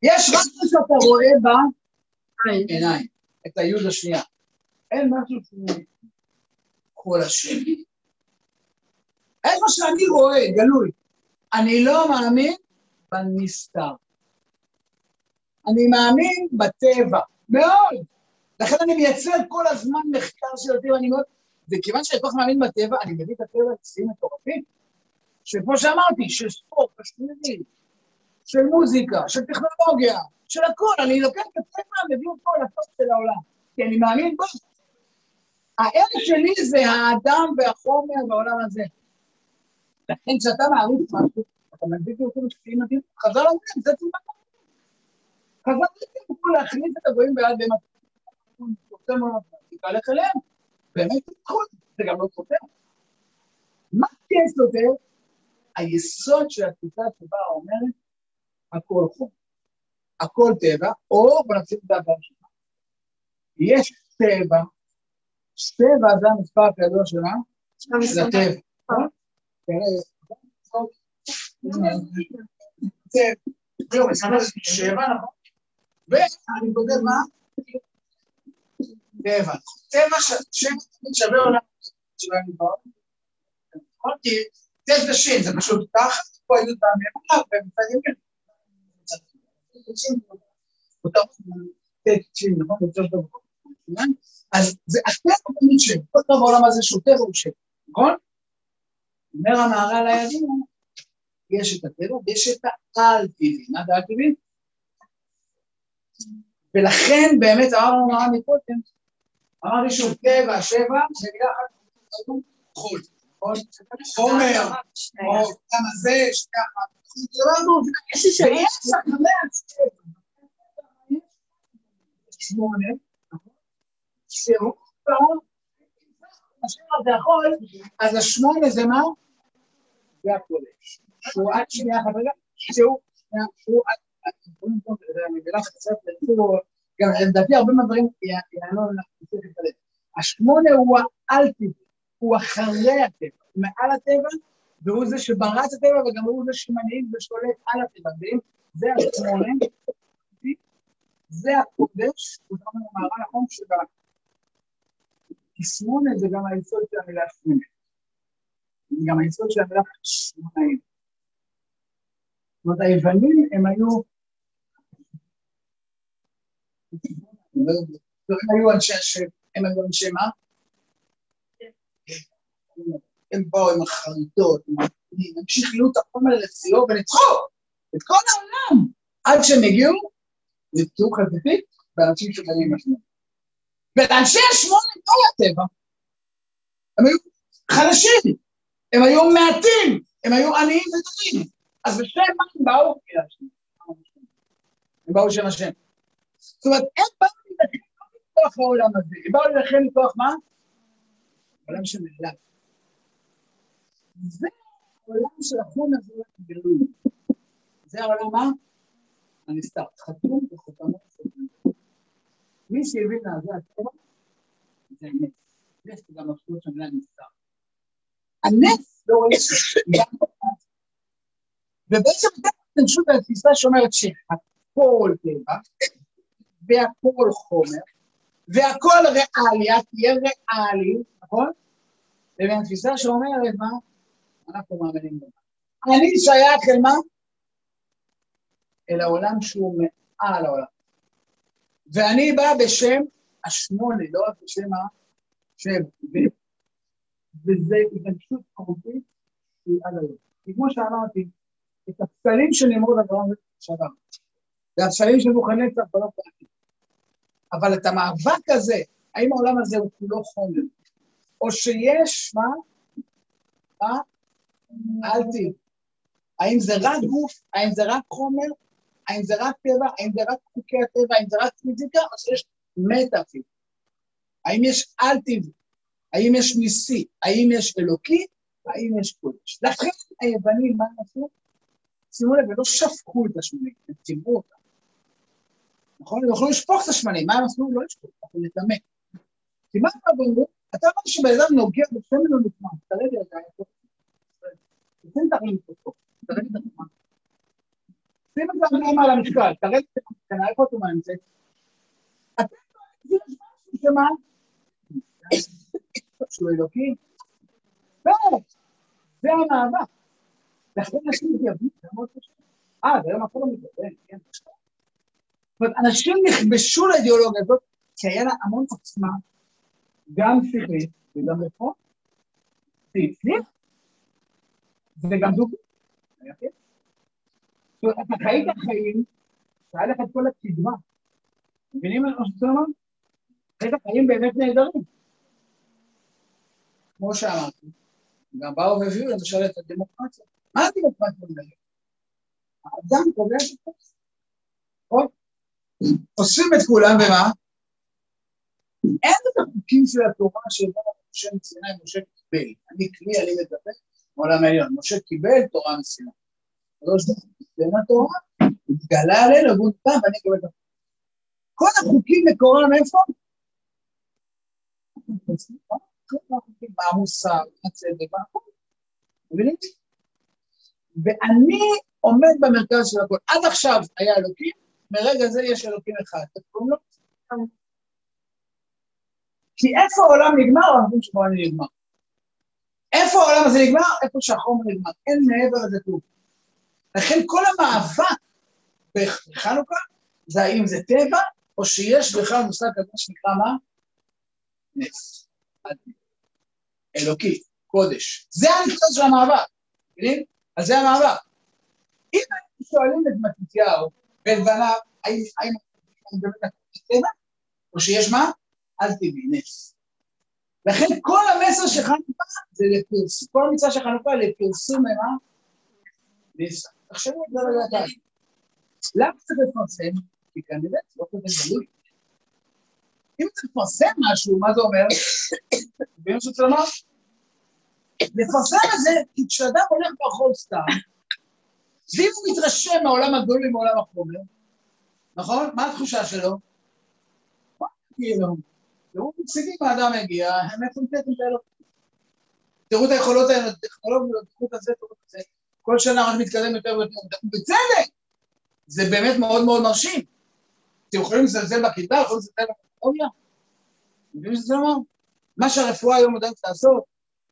Speaker 1: יש רק מה שאתה רואה בעיניים, את היוד השנייה. אין משהו שהוא כל השני. אין מה שאני רואה, גלוי. אני לא מאמין בנסתר. אני מאמין בטבע, מאוד. לכן אני מייצר כל הזמן מחקר של הטבע, אני מאוד... וכיוון שאני כל כך מאמין בטבע, אני מביא את הטבע לשיאים מטורפים. שכמו שאמרתי, של ספורט, של שמירים, של מוזיקה, של טכנולוגיה, של הכל, אני לוקח את הטבע, מביא אותו לטוב של העולם, כי אני מאמין בו. הערך שלי זה האדם והחומר בעולם הזה. לכן כשאתה מעריך משהו, אתה מביא אותו לשיאים מדהים, חז"ל אומרים, זה תשובה. חז"ל אומרים, להכניס את הגויים ביד מאוד להתהלך אליהם, באמת נכון, זה גם לא סותר. מה כן סותר? היסוד של התפיסה שבה אומרת, הכל חום, הכל טבע, או בוא נפסיק את העבר שלך. יש טבע, טבע זה המספר הידוע שלה, זה הטבע. שבע, נכון? ואני כותב מה? טבע שתמיד שווה עולם שבע מדבר. אמרתי, טב זה זה פשוט תחת, פה היו פעמים עליו, ומצד ימין. אז זה הטבע תמיד שם, כל דבר בעולם הזה שהוא טבע הוא שם, נכון? אומר המהר"ל לידינו, יש את הטבע ויש את העל-טבעי. מה זה העל-טבעי? ולכן באמת אמרנו מה מקודם, אמרתי שוב, טבע, שבע, ומילה אחת, חול? חומר, או כמה זה, שככה, ויש אחרי השבע, שמונה, שהוא זה החול, אז השמונה זה מה? זה הקודש. שהוא עד שנייה אחת. רגע, שהוא, שהוא עד, קצת, גם לדעתי הרבה מהדברים יענו הלב. השמונה הוא האל-טבע, הוא אחרי הטבע, הוא מעל הטבע, והוא זה שברא את הטבע, וגם הוא זה שמנהיג ושולט על הטבע. ואם זה השמונה, זה הקודש, הוא אומר במערה נכון שבה. תסמונת זה גם היסוד של המילה שמונה. גם היסוד של המילה שמונאים. זאת אומרת, היוונים הם היו... היו אנשי השם, הם היו אנשי מה? הם באו עם החריטות, עם הם שכלו את החומר לציור וניצחו את כל העולם, עד שהם הגיעו, נפצעו חזיתית, באנשים שבאים משמעות. ולאנשי השמונה לא היה טבע. הם היו חלשים, הם היו מעטים, הם היו עניים ודלים. אז בשם מה הם באו? הם באו בשם השם. זאת אומרת, הם באו להילחם לא מכוח העולם הזה, הם באו להילחם מכוח מה? העולם נעלם. זה העולם של החום הזה גלוי. זה העולם מה? הנסתר, חתום וחותמו של מי שהבין לעזה הטבע, זה נס. נס זה גם משמעות של המילה נסתר. הנס לא רואה ובעצם אתם תנשו את התפיסה שאומרת שהכל טבע, והכל חומר, והכל ריאליה, תהיה ריאלי, נכון? לבין התפיסה שאומרת מה? אנחנו מאמינים במה. אני שייך אל מה? אל העולם שהוא מעל העולם. ואני בא בשם השמונה, לא רק בשם השם. וזה התנגשות מהותית שהיא עד היום. כי כמו שאמרתי, את הפסלים של נמרוד אברהם שבר, והפסלים של כבר לא פעמים. אבל את המאבק הזה, האם העולם הזה הוא כולו חומר, או שיש, מה? מה? אל תהיי. האם זה רק גוף? האם זה רק חומר? האם זה רק טבע? האם זה רק חוקי הטבע? האם זה רק פיזיקה? או שיש מטאפיזיקה? האם יש על-טבעי? האם יש ניסי? האם יש אלוקי? האם יש קודש? לכן היוונים, מה עשו? שימו לב, הם לא שפכו את השמנים, הם טימאו אותם. נכון? הם יכולו לשפוך את השמנים, מה הם עשו? לא לשפוך, אבל לטמא. כי מה הם אמרו? אתה אומר שבן אדם נוגע בשמן נטמע, תראה לי רגע, תשים את הרגל פה, תראה לי את התנועה. שים את הרגל על המשקל, תראה לי את המסקנה, איפה אתה נמצאת? אתם יש משהו שמה? שהוא אלוקי? לא, זה המאבק. לכן אנשים יביאו, זה מאוד קשה. אה, זה היום הכל לא מתגבר, כן. אומרת, אנשים נכבשו לאידיאולוגיה הזאת, כי היה לה המון עוצמה, גם שכלית וגם רפואה. זה הצליח, וגם דוגמא. זאת אומרת, אתה חיית חיים, שהיה לך את כל הקדמה. מבינים מה שאני אומר? חיית חיים באמת נהדרים. כמו שאמרתי, גם באו והביאו למשל את הדמוקרטיה. מה הדמוקרטיה אומרת? האדם קובע את הטקסט. אוספים את כולם במה? אין את החוקים של התורה שהבא משה מסיני, משה קיבל. אני כלי, אני מדבר, עולם העליון. משה קיבל תורה מסיני. שלוש דקות, בין התורה, התגלה עלינו, והוא נתן ואני אקבל את החוק. כל החוקים מקורם איפה? ואני עומד במרכז של הכל. עד עכשיו היה אלוקים, מרגע זה יש אלוקים אחד. כי איפה העולם נגמר, המקום שבו אני נגמר. איפה העולם הזה נגמר? איפה שהחומר נגמר. אין מעבר לזה כלום. לכן כל המאבק בחנוכה זה האם זה טבע, או שיש בכלל מושג כזה שנקרא מה? נס. אלוקי, קודש. זה הנקודה של המאבק, מבינים? אז זה המאבק. אם היינו שואלים את מתתיהו ואת בניו, האם הם באמת טבע, או שיש מה? אל תביא נס. לכן כל המסר של חנוכה זה לפרסום, כל המצווה של חנוכה לפרסום מה? נסע. תחשבו את זה רגע למה צריך לפרסם? כי כנראה זה לא כזה גלוי. אם אתה מפרסם משהו, מה זה אומר? אני רוצה לומר? לפרסם את זה, כי כשאדם הולך ברחוב סתם, ואם הוא מתרשם מהעולם הגדול ומעולם החומר, נכון? מה התחושה שלו? כאילו? תראו מציגים האדם מגיע, הם מפונטטים את האלוקים. תראו את היכולות האלה, הטכנולוגיות, תראו את זה, תראו את זה. כל שנה רק מתקדם יותר ויותר, בצדק! זה באמת מאוד מאוד מרשים. אתם יכולים לזלזל בקדמה, יכולים לזלזל בטכנולוגיה? מבינים שזה אומר? מה שהרפואה היום יודעת לעשות,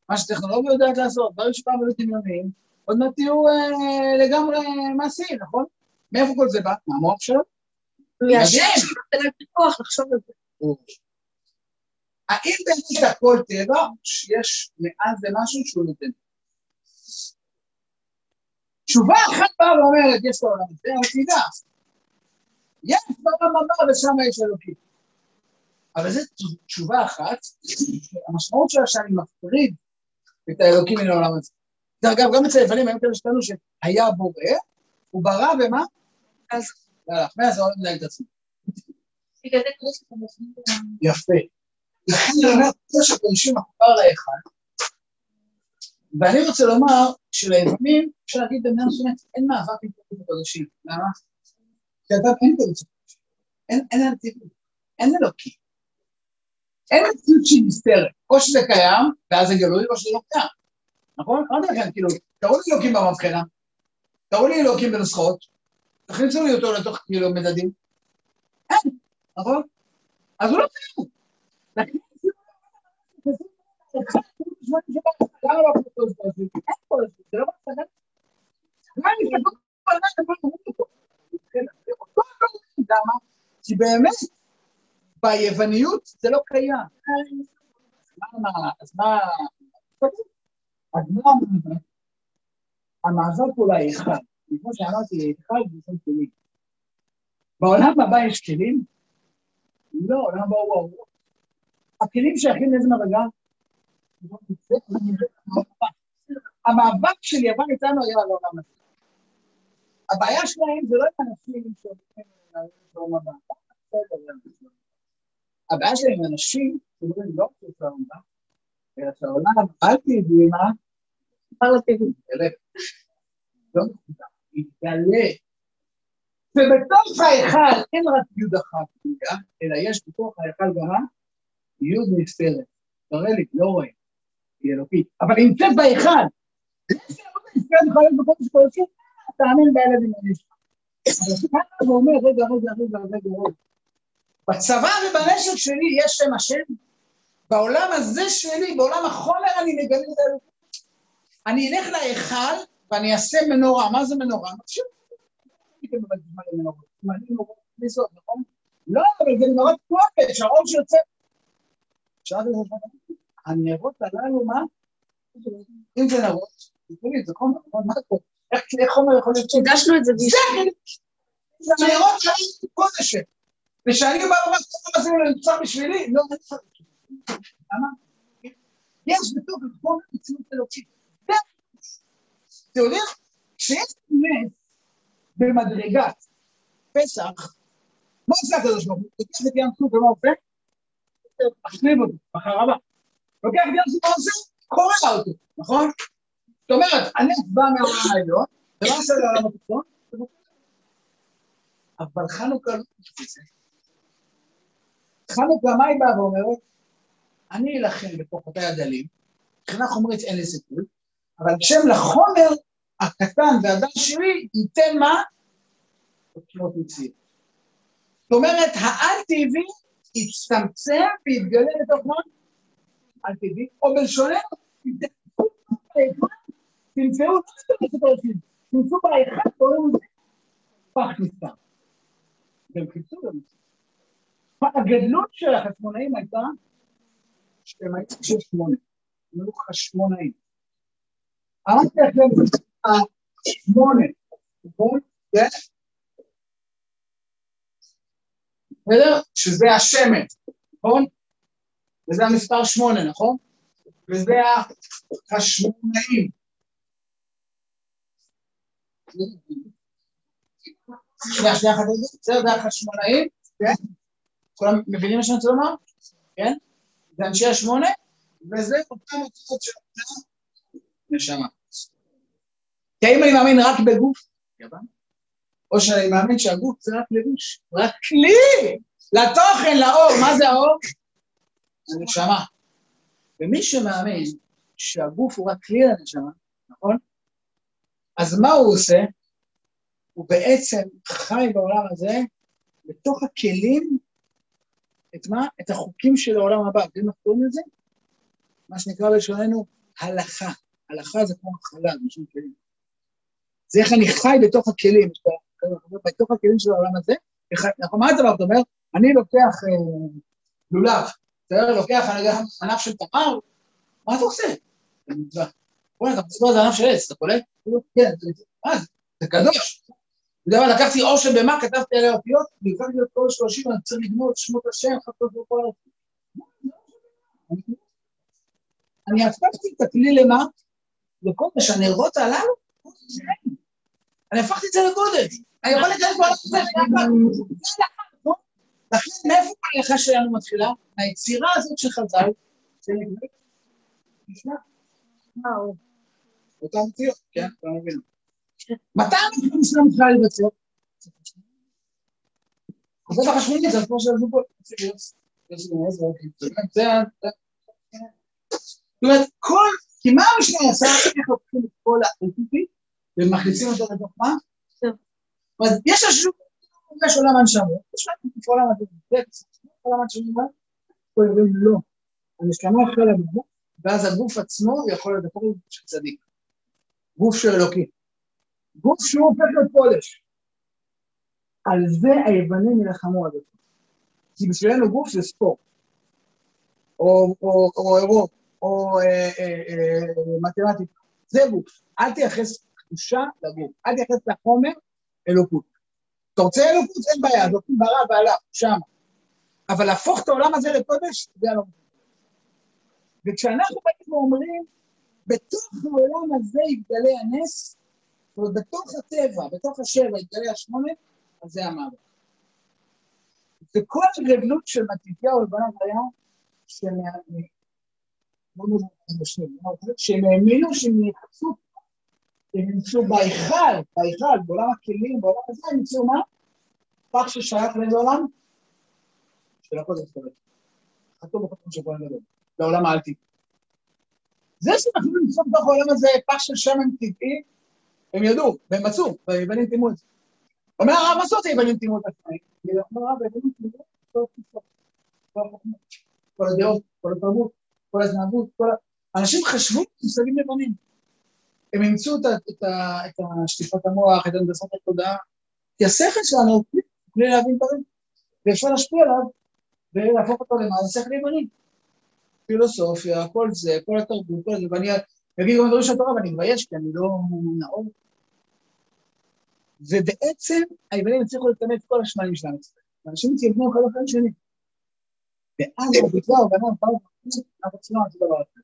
Speaker 1: מה שהטכנולוגיה יודעת לעשות, דברים שפעם היו דמיוניים, עוד מעט תהיו אה, לגמרי מעשיים, נכון? מאיפה כל זה בא? מהמוח שלו?
Speaker 2: מהשם, תן להם כוח לחשוב על זה.
Speaker 1: האם באמת הכל טבע, שיש מעל זה משהו שהוא נותן? תשובה אחת באה ואומרת, יש בעולם הזה, אבל תדע, יש בעולם הבא ושם יש אלוקים. אבל זו תשובה אחת, המשמעות שלה שאני מפריד את האלוקים מן העולם הזה. דרך אגב, גם אצל היוונים היו כאלה שטענו שהיה בורא, הוא ברא ומה? אז הלך, מאז העולם מנהל את עצמו. יפה. לכן אני אומר, זה שקודשים מחובר לאחד, ואני רוצה לומר שליוונים, אפשר להגיד במילה מסוימת, אין מאבק עם קודשים הקודשים. למה? כשאדם אין בו אינסוף, אין טבעי, אין אלוקים. אין מציאות שהיא נסתרת, או שזה קיים, ואז זה גלוי, או שזה לא קיים. נכון? אמרתי לכם, כאילו, תראו לי אלוקים במבחנה, תראו לי אלוקים בנוסחאות, תכניסו לי אותו לתוך כאילו מדדים. אין, נכון? אז הוא לא קיים. כי באמת, ביווניות זה לא קיים. אז מה... אז מה המעבר פה להיכל? כמו שאמרתי, היכל זה שם כלים. בעולם הבא יש כלים? לא, עולם הבא הוא האורות. הכלים שייכים לאיזה מדרגה? המאבק של יוון איתנו היה על העולם הזה. הבעיה שלהם זה לא עם אנשים שהולכים לעולם הבא. הבעיה שלהם עם אנשים שאומרים לא רוצה את העולם הבא, אלא שהעולם אל תדעי מה, אל תדעי, לא נקודה, יתגלה. ובתוך ההיכל אין רק יוד אחת אלא יש בתוך ההיכל גם יוד נסתרת. תראה לי, לא רואה, היא אלוקית. אבל היא נמצאת בהיכל. תאמין בילד עם הנשק. אבל כאן הוא אומר, רגע, רגע, רגע, רגע, רגע. בצבא ובנשק שלי יש שם השם. בעולם הזה שלי, בעולם החומר, אני מגלה את האלוקות. אני אלך להיכל ואני אעשה מנורה. מה זה מנורה? עכשיו, נכון? לא, אבל זה מנורת קודש, האור שיוצא. הנרות הללו, מה? אם זה נרות, תראי, זה חומר, מה זה? איך חומר יכול להיות?
Speaker 2: הגשנו את זה
Speaker 1: בשביל. זה נרות של קודש. ושאני בא ואומר, זה נמצא בשבילי? לא, למה? יש בתוך החומר מציאות אלוקית. אתה יודע, כשיש נס במדרגת פסח, מה עושה הקדוש ברוך הוא? לוקח את ים סוף ומה עושה? מחריב אותו, בחרבה. לוקח את ים סוף ומה עושה? קורע אותו, נכון? זאת אומרת, הנס בא מהעולם העליון, ומה עושה לעולם התחתון? אבל חנוכה לא. חנוכה, מה היא באה ואומרת? אני אלחם בכוחותיי הדלים, מבחינה חומרית אין לי סיכוי, אבל השם לחומר הקטן והדל שלי ייתן מה? עוצמות מציאות. זאת אומרת, האל-טבעי יצטמצם ויתגלה בתוך מה? אל-טבעי, או בלשוננו, תמצאו, תמצאו באחד, קוראים לזה פח נסתר. והם חיפשו גם הגדלות של החשמונאים הייתה שהם היו של שמונה, הם היו חשמונאים. אמרתי לכם, שמונה? בסדר? שזה השמן, נכון? וזה המספר שמונה, נכון? וזה החשמונאים. שנייה, שנייה אחת? זה החשמונאים, כן? כולם מבינים מה שאני רוצה לומר? כן? זה אנשי השמונה, וזה אותם הצעות של נשמה. כי האם אני מאמין רק בגוף? או שאני מאמין שהגוף זה רק לבוש, רק כלי לתוכן, לאור. מה זה האור? זה נשמה. ומי שמאמין שהגוף הוא רק כלי לנשמה, נכון? אז מה הוא עושה? הוא בעצם חי בעולם הזה בתוך הכלים את מה? את החוקים של העולם הבא. אתם מה קוראים לזה? מה שנקרא בלשוננו הלכה. הלכה זה כמו החלה, משום כלים. זה איך אני חי בתוך הכלים, בתוך הכלים של העולם הזה. נכון, מה אתה אומר? אני לוקח אה, לולב, בסדר? לוקח ענף של תמר, מה אתה עושה? בוא'נה, אתה מצטער זה ענף של עץ, אתה קולט? כן, זה קדוש. יודע מה, לקחתי אור של במה, כתבתי עליה אותיות, והבאתי להיות כל שלושים, אני צריך לגמור את שמות השם, חפות וכל אני הפכתי את הכלי למה? לקודש, הנרות הללו? אני הפכתי את זה לקודש. אני יכול לקרוא כל זה, לכן, מאיפה ההלכה שלנו מתחילה? היצירה הזאת של חז"ל, נשמע. אותה מציאות, כן, אתה מבין. מתי המלחמה שלנו צריכה להיווצר? הכוסף החשמונית זה כמו שעזבו פה, ה... זאת אומרת, כל, כי מה המשנה עשה? איך לוקחים את כל האלטיפי ומכניסים אותו לתוך מה? זאת אומרת, יש השוק, יש עולם הנשמות, יש עולם הנשמות, עולם הנשמות, פה אומרים לא, הנשמה החלה בגוף, ואז הגוף עצמו יכול להיות הכל של צדיק, גוף של אלוקים, גוף שהוא הופך להיות קודש. על זה היוונים נלחמו עד אותו. כי בשבילנו גוף זה ספורט, או עירוב, או אה, אה, אה, מתמטיקה, זה גוף. אל תייחס תחושה לגוף, אל תייחס לחומר אלוקות. אתה רוצה אלוקות? אין בעיה, אלוקים ברא ועלה, שם. אבל להפוך את העולם הזה לקודש, זה לא וכשאנחנו באים ואומרים, בתוך העולם הזה יתגלה הנס, אומרת, בתוך הטבע, בתוך השבע יתגלה השמונה, אז זה המוות. וכל הגדלות של מתתיהו לבנת היה, שהם האמינו שהם יחצו, הם ימצאו בהיכל, בהיכל, בעולם הכלים, בעולם הזה, הם ימצאו מה? פח ששייך לאיזה עולם? של הכל זה מתקבל. חתום בחתום של כהן גדול, לעולם האלטי. זה שאנחנו נמצא בתוך העולם הזה פח של שמן טבעי, הם ידעו, והם מצאו, והיוונים טימו את זה. אומר הרב, מה זאת היוונים טימו את עצמם? אומר הרב, היוונים טימו את כל הדעות, כל התרבות, כל ההתנהגות, כל ה... אנשים חשבו מושגים לבנים. הם אימצו את שטיפת המוח, את הנדסת התודעה, כי השכל שלנו כלי להבין דברים, ואפשר להשפיע עליו ולהפוך אותו למעשה שכל ימני. פילוסופיה, כל זה, כל התרבות, כל זה, ואני אגיד גם דברים של התורה ואני מתבייש כי אני לא נאור. ובעצם היוונים הצליחו לטמא כל השמיים שלהם אצלם. ואנשים התייבנו אחד אחרי השני. ואז בגלל הבנה, אנחנו צריכים לעשות דבר אחר.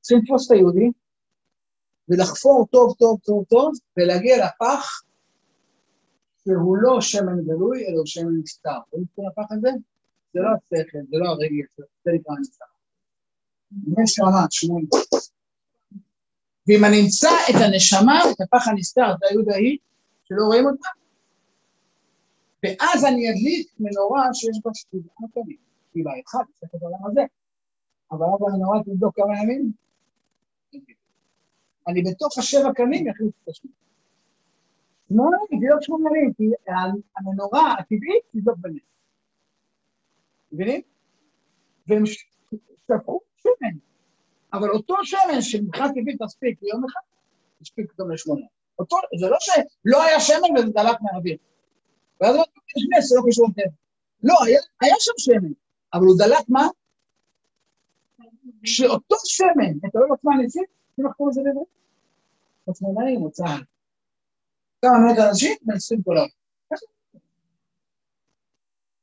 Speaker 1: צריכים לתפוס את היהודי ולחפור טוב טוב טוב טוב ולהגיע לפח שהוא לא שמן גלוי, אלא הוא שמן נסתר. מכירים הפח הזה? זה לא השכל, זה לא הרגל, זה נקרא נסתר. נשמה, שמונה. ואם אני אמצא את הנשמה, את הפח הנסתר, את היהודה ההיא, שלא רואים אותה, ואז אני אדליק מנורה שיש בה שבעה קנים. שבעה אחד, את העולם הזה. אבל אז המנורה תבדוק כמה ימים. אני בתוך השבע קנים יכניס את השמונה. שמונה תבדוק שמונה ימים, כי המנורה הטבעית תבדוק בנס. מבינים? והם שפכו שמן. אבל אותו שמן שמבחינת טבעית מספיק ליום אחד, מספיק גם לשמונה. אותו, זה לא שלא היה שמן וזה דלק מהאוויר. ואז אמרתי, יש נס, זה לא קשור לטבע. לא, היה, היה שם שמן, אבל הוא דלק מה? כשאותו שמן, אתה רואה עוצמה ניסית, איך קוראים לזה בעברית? עצמונאים צה"ל. כמה מאות אנשים מנסים כל העולם.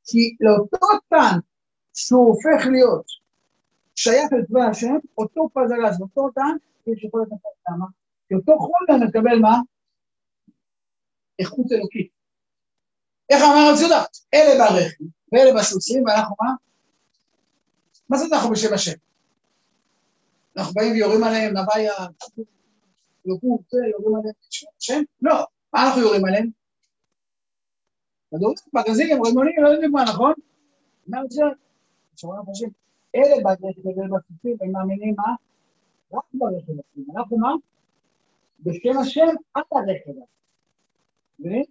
Speaker 1: כי לאותו טנק שהוא הופך להיות שייך לצבא השם, אותו פזלז, אותו טנק, יש יכולת לתת למה? כי אותו חומר מקבל מה? איכות אלוקית. איך אמר רב יהודה? אלה ברכב, ואלה בסוסים, ואנחנו מה? מה זה אנחנו בשם השם? אנחנו באים ויורים עליהם, נוויה, אלוקות, יורים עליהם בשם השם? לא. מה אנחנו יורים עליהם? כדורים, פגזים, רימונים, לא יודעים מה, נכון? מה זה? שומעים חושבים, אלה ברכב ובסוסים, הם מאמינים מה? רק ברכב הסוסים. אנחנו מה? בשם השם, עד הרכב. מבינים?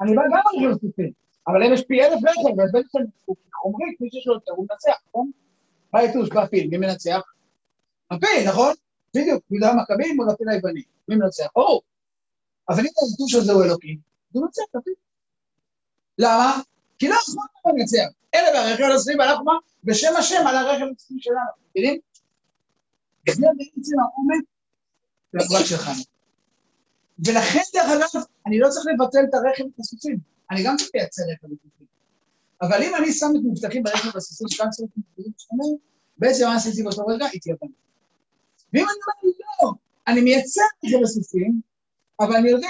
Speaker 1: אני בא גם על רכב סוסים, אבל הם יש פי אלף רכב, ובעצם הוא חומרי, מי שיש לו יותר, הוא מנצח, נכון? מה יתוש בפיל, מי מנצח? הפיל, נכון? בדיוק, יהודה המכבי מול הפיל היווני. מי מנצח? ברור. אבל אם היתוש הזה הוא אלוקי, הוא מנצח את הפיל. למה? כי לא יכול לנצח. אלה והרכב הסביב, אנחנו מה? בשם השם על הרכב הסביב שלנו, מבינים? זה בעצם העומק של הגבול שלך. ולכן, דרך אגב, אני לא צריך לבטל את הרכב הסוסים, אני גם צריך לייצר רכב הסוסים. אבל אם אני שם את מבטחים ברכב הסוסים, שגם צריך מבטחים שלנו, בעצם מה עשיתי באותו רגע? התייוון. ואם אני אומר, לא, אני מייצר רכב הסוסים, אבל אני יודע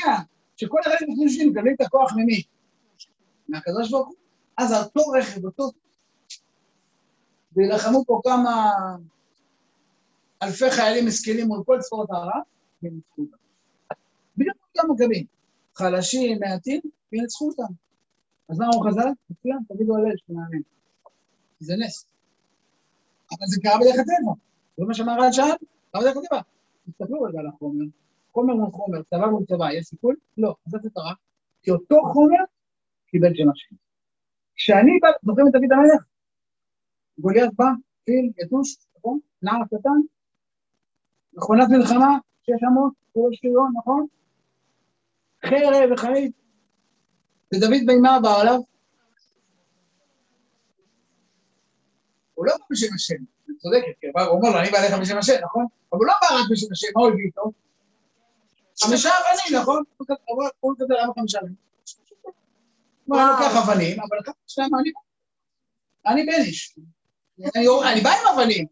Speaker 1: שכל הרכב הסוסים מקבלים את הכוח ממי? מהקדוש ברוך הוא. אז אותו רכב, אותו... וילחמו פה כמה אלפי חיילים מסכנים מול כל צבאות הערב, וינצחו אותם. בדיוק אותם מכבים. חלשים, מעטים, וינצחו אותם. אז מה אמרו חז"ל? מצוין, תגידו הלל שנאמין. זה נס. אבל זה קרה בדרך הטבע. זה מה שאמר רעל שאל, קרה בדרך הטבע. תסתכלו רגע על החומר, חומר מול חומר, צבא מול צבא, יש סיכוי? לא. זה קרה? כי אותו חומר קיבל שם השם. כשאני בא, זוכרים את דוד המלך? גוליית בא, פיל, יתוש, נכון? נער קטן, מכונת מלחמה, שש אמות, כולו שריון, נכון? חרב וחיים. ודוד בן מה בא עליו? הוא לא בא בשם השם, את צודקת, כי הוא אומר לו, אני בא אליך בשם השם, נכון? אבל הוא לא בא רק בשם השם, מה הוא הביא איתו? חמישה אבנים, נכון? הוא כזה למה חמישה אבנים. הוא היה לוקח אבנים, אבל לקח שניים אני אני בן איש. אני בא עם אבנים.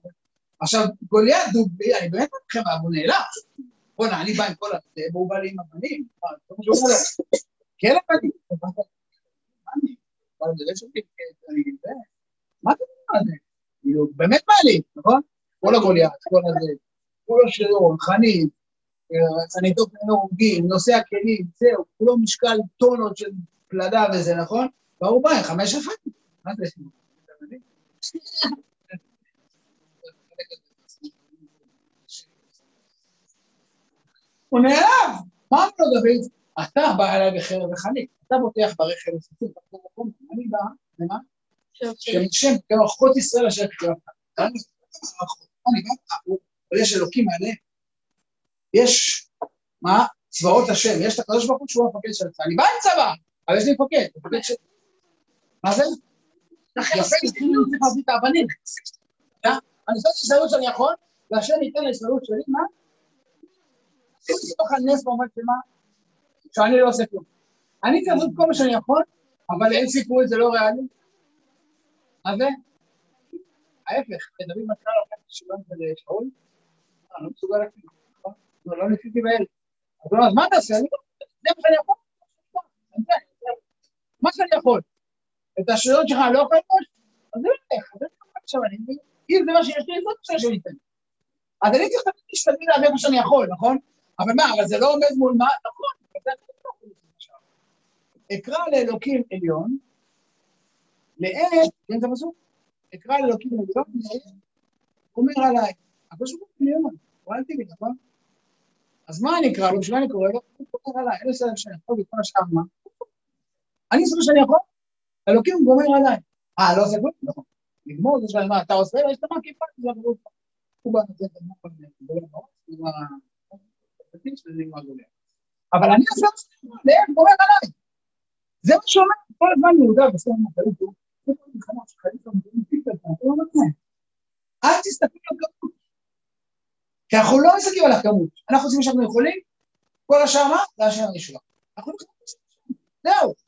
Speaker 1: עכשיו, גוליית דוגבי, אני באמת אומר לכם, הוא נעלם. בוא'נה, אני בא עם כל הזה, והוא בא לי עם אבנים. כן, אבנים. מה אתה אומר על זה? כאילו, באמת מעליב, נכון? כל הגוליית, כל הזה, כל השריון, חנית, חניתו כאלה הורגים, נושא הכלים, זהו, כולו משקל טונות של פלדה וזה, נכון? והוא בא עם חמש אחד. מה זה? הוא נעלב. מה אמר לו דוד? אתה בא אליי בחרב וחנית, אתה בוטח ברכב וסופים, אני בא, למה? שם, גם אחות ישראל אשר קרבת. אני בא, יש אלוקים מעליהם. יש, מה? צבאות השם, יש את הקדוש ברוך הוא שהוא המפקד של הצבא. אני בא עם צבא, אבל יש לי מפקד, מפקד של... מה זה? יפה, אני צריך להביא את האבנים. אני עושה את ההסתדרות שאני יכול, והשם ייתן להסתדרות שלי, מה? לתוך הנס בעומד שמה? שאני לא עושה כלום. אני צריך לעשות כל מה שאני יכול, אבל אין סיפור, זה לא ריאלי. מה זה? ההפך, דוד מתחיל לקחת את השוויון של שאול, אני לא מסוגל להקליט, נכון? לא ניסיתי באל. אז מה תעשה? אני לא, זה מה שאני יכול. מה שאני יכול. את השאלות שלך אני לא יכול ללמוד, אז זה הולך, אז זה עכשיו אני מבין, אם זה מה שיש לי, זאת מה שאני אתן. אז אני צריך להשתדל להביא מה שאני יכול, נכון? אבל מה, אבל זה לא עומד מול מה? נכון, אקרא לאלוקים עליון, לעת, כן זה פסוק? אקרא לאלוקים עליון, לעת, אומר עליי. הפסוק הוא עליון, הוא אל תגיד, נכון? אז מה אני אקרא לו? בשביל מה אני קורא לו? הוא קורא עליי, אין לסדר שאני יכול וכל השאר מה? אני עושה מה שאני יכול, אלוקים גומר עליי. אה, לא עושה כלום? נכון. לגמור זה שאני, מה, אתה עושה? יש לך כיפה, זה עברו לך. הוא בא לתת את כל מיני דברים מאוד, אבל אני עושה שאני יכול, להם גומר עליי. זה מה שאומר כל הזמן יהודה בסוף המחלית, הוא מלחמה שחיים שם, אל תסתכלו על כמות. כי אנחנו לא מסתכלים על הכמות, אנחנו עושים מה שאנחנו יכולים, כל השאר מה? זה השם הנשלח. אנחנו לא יכולים זהו.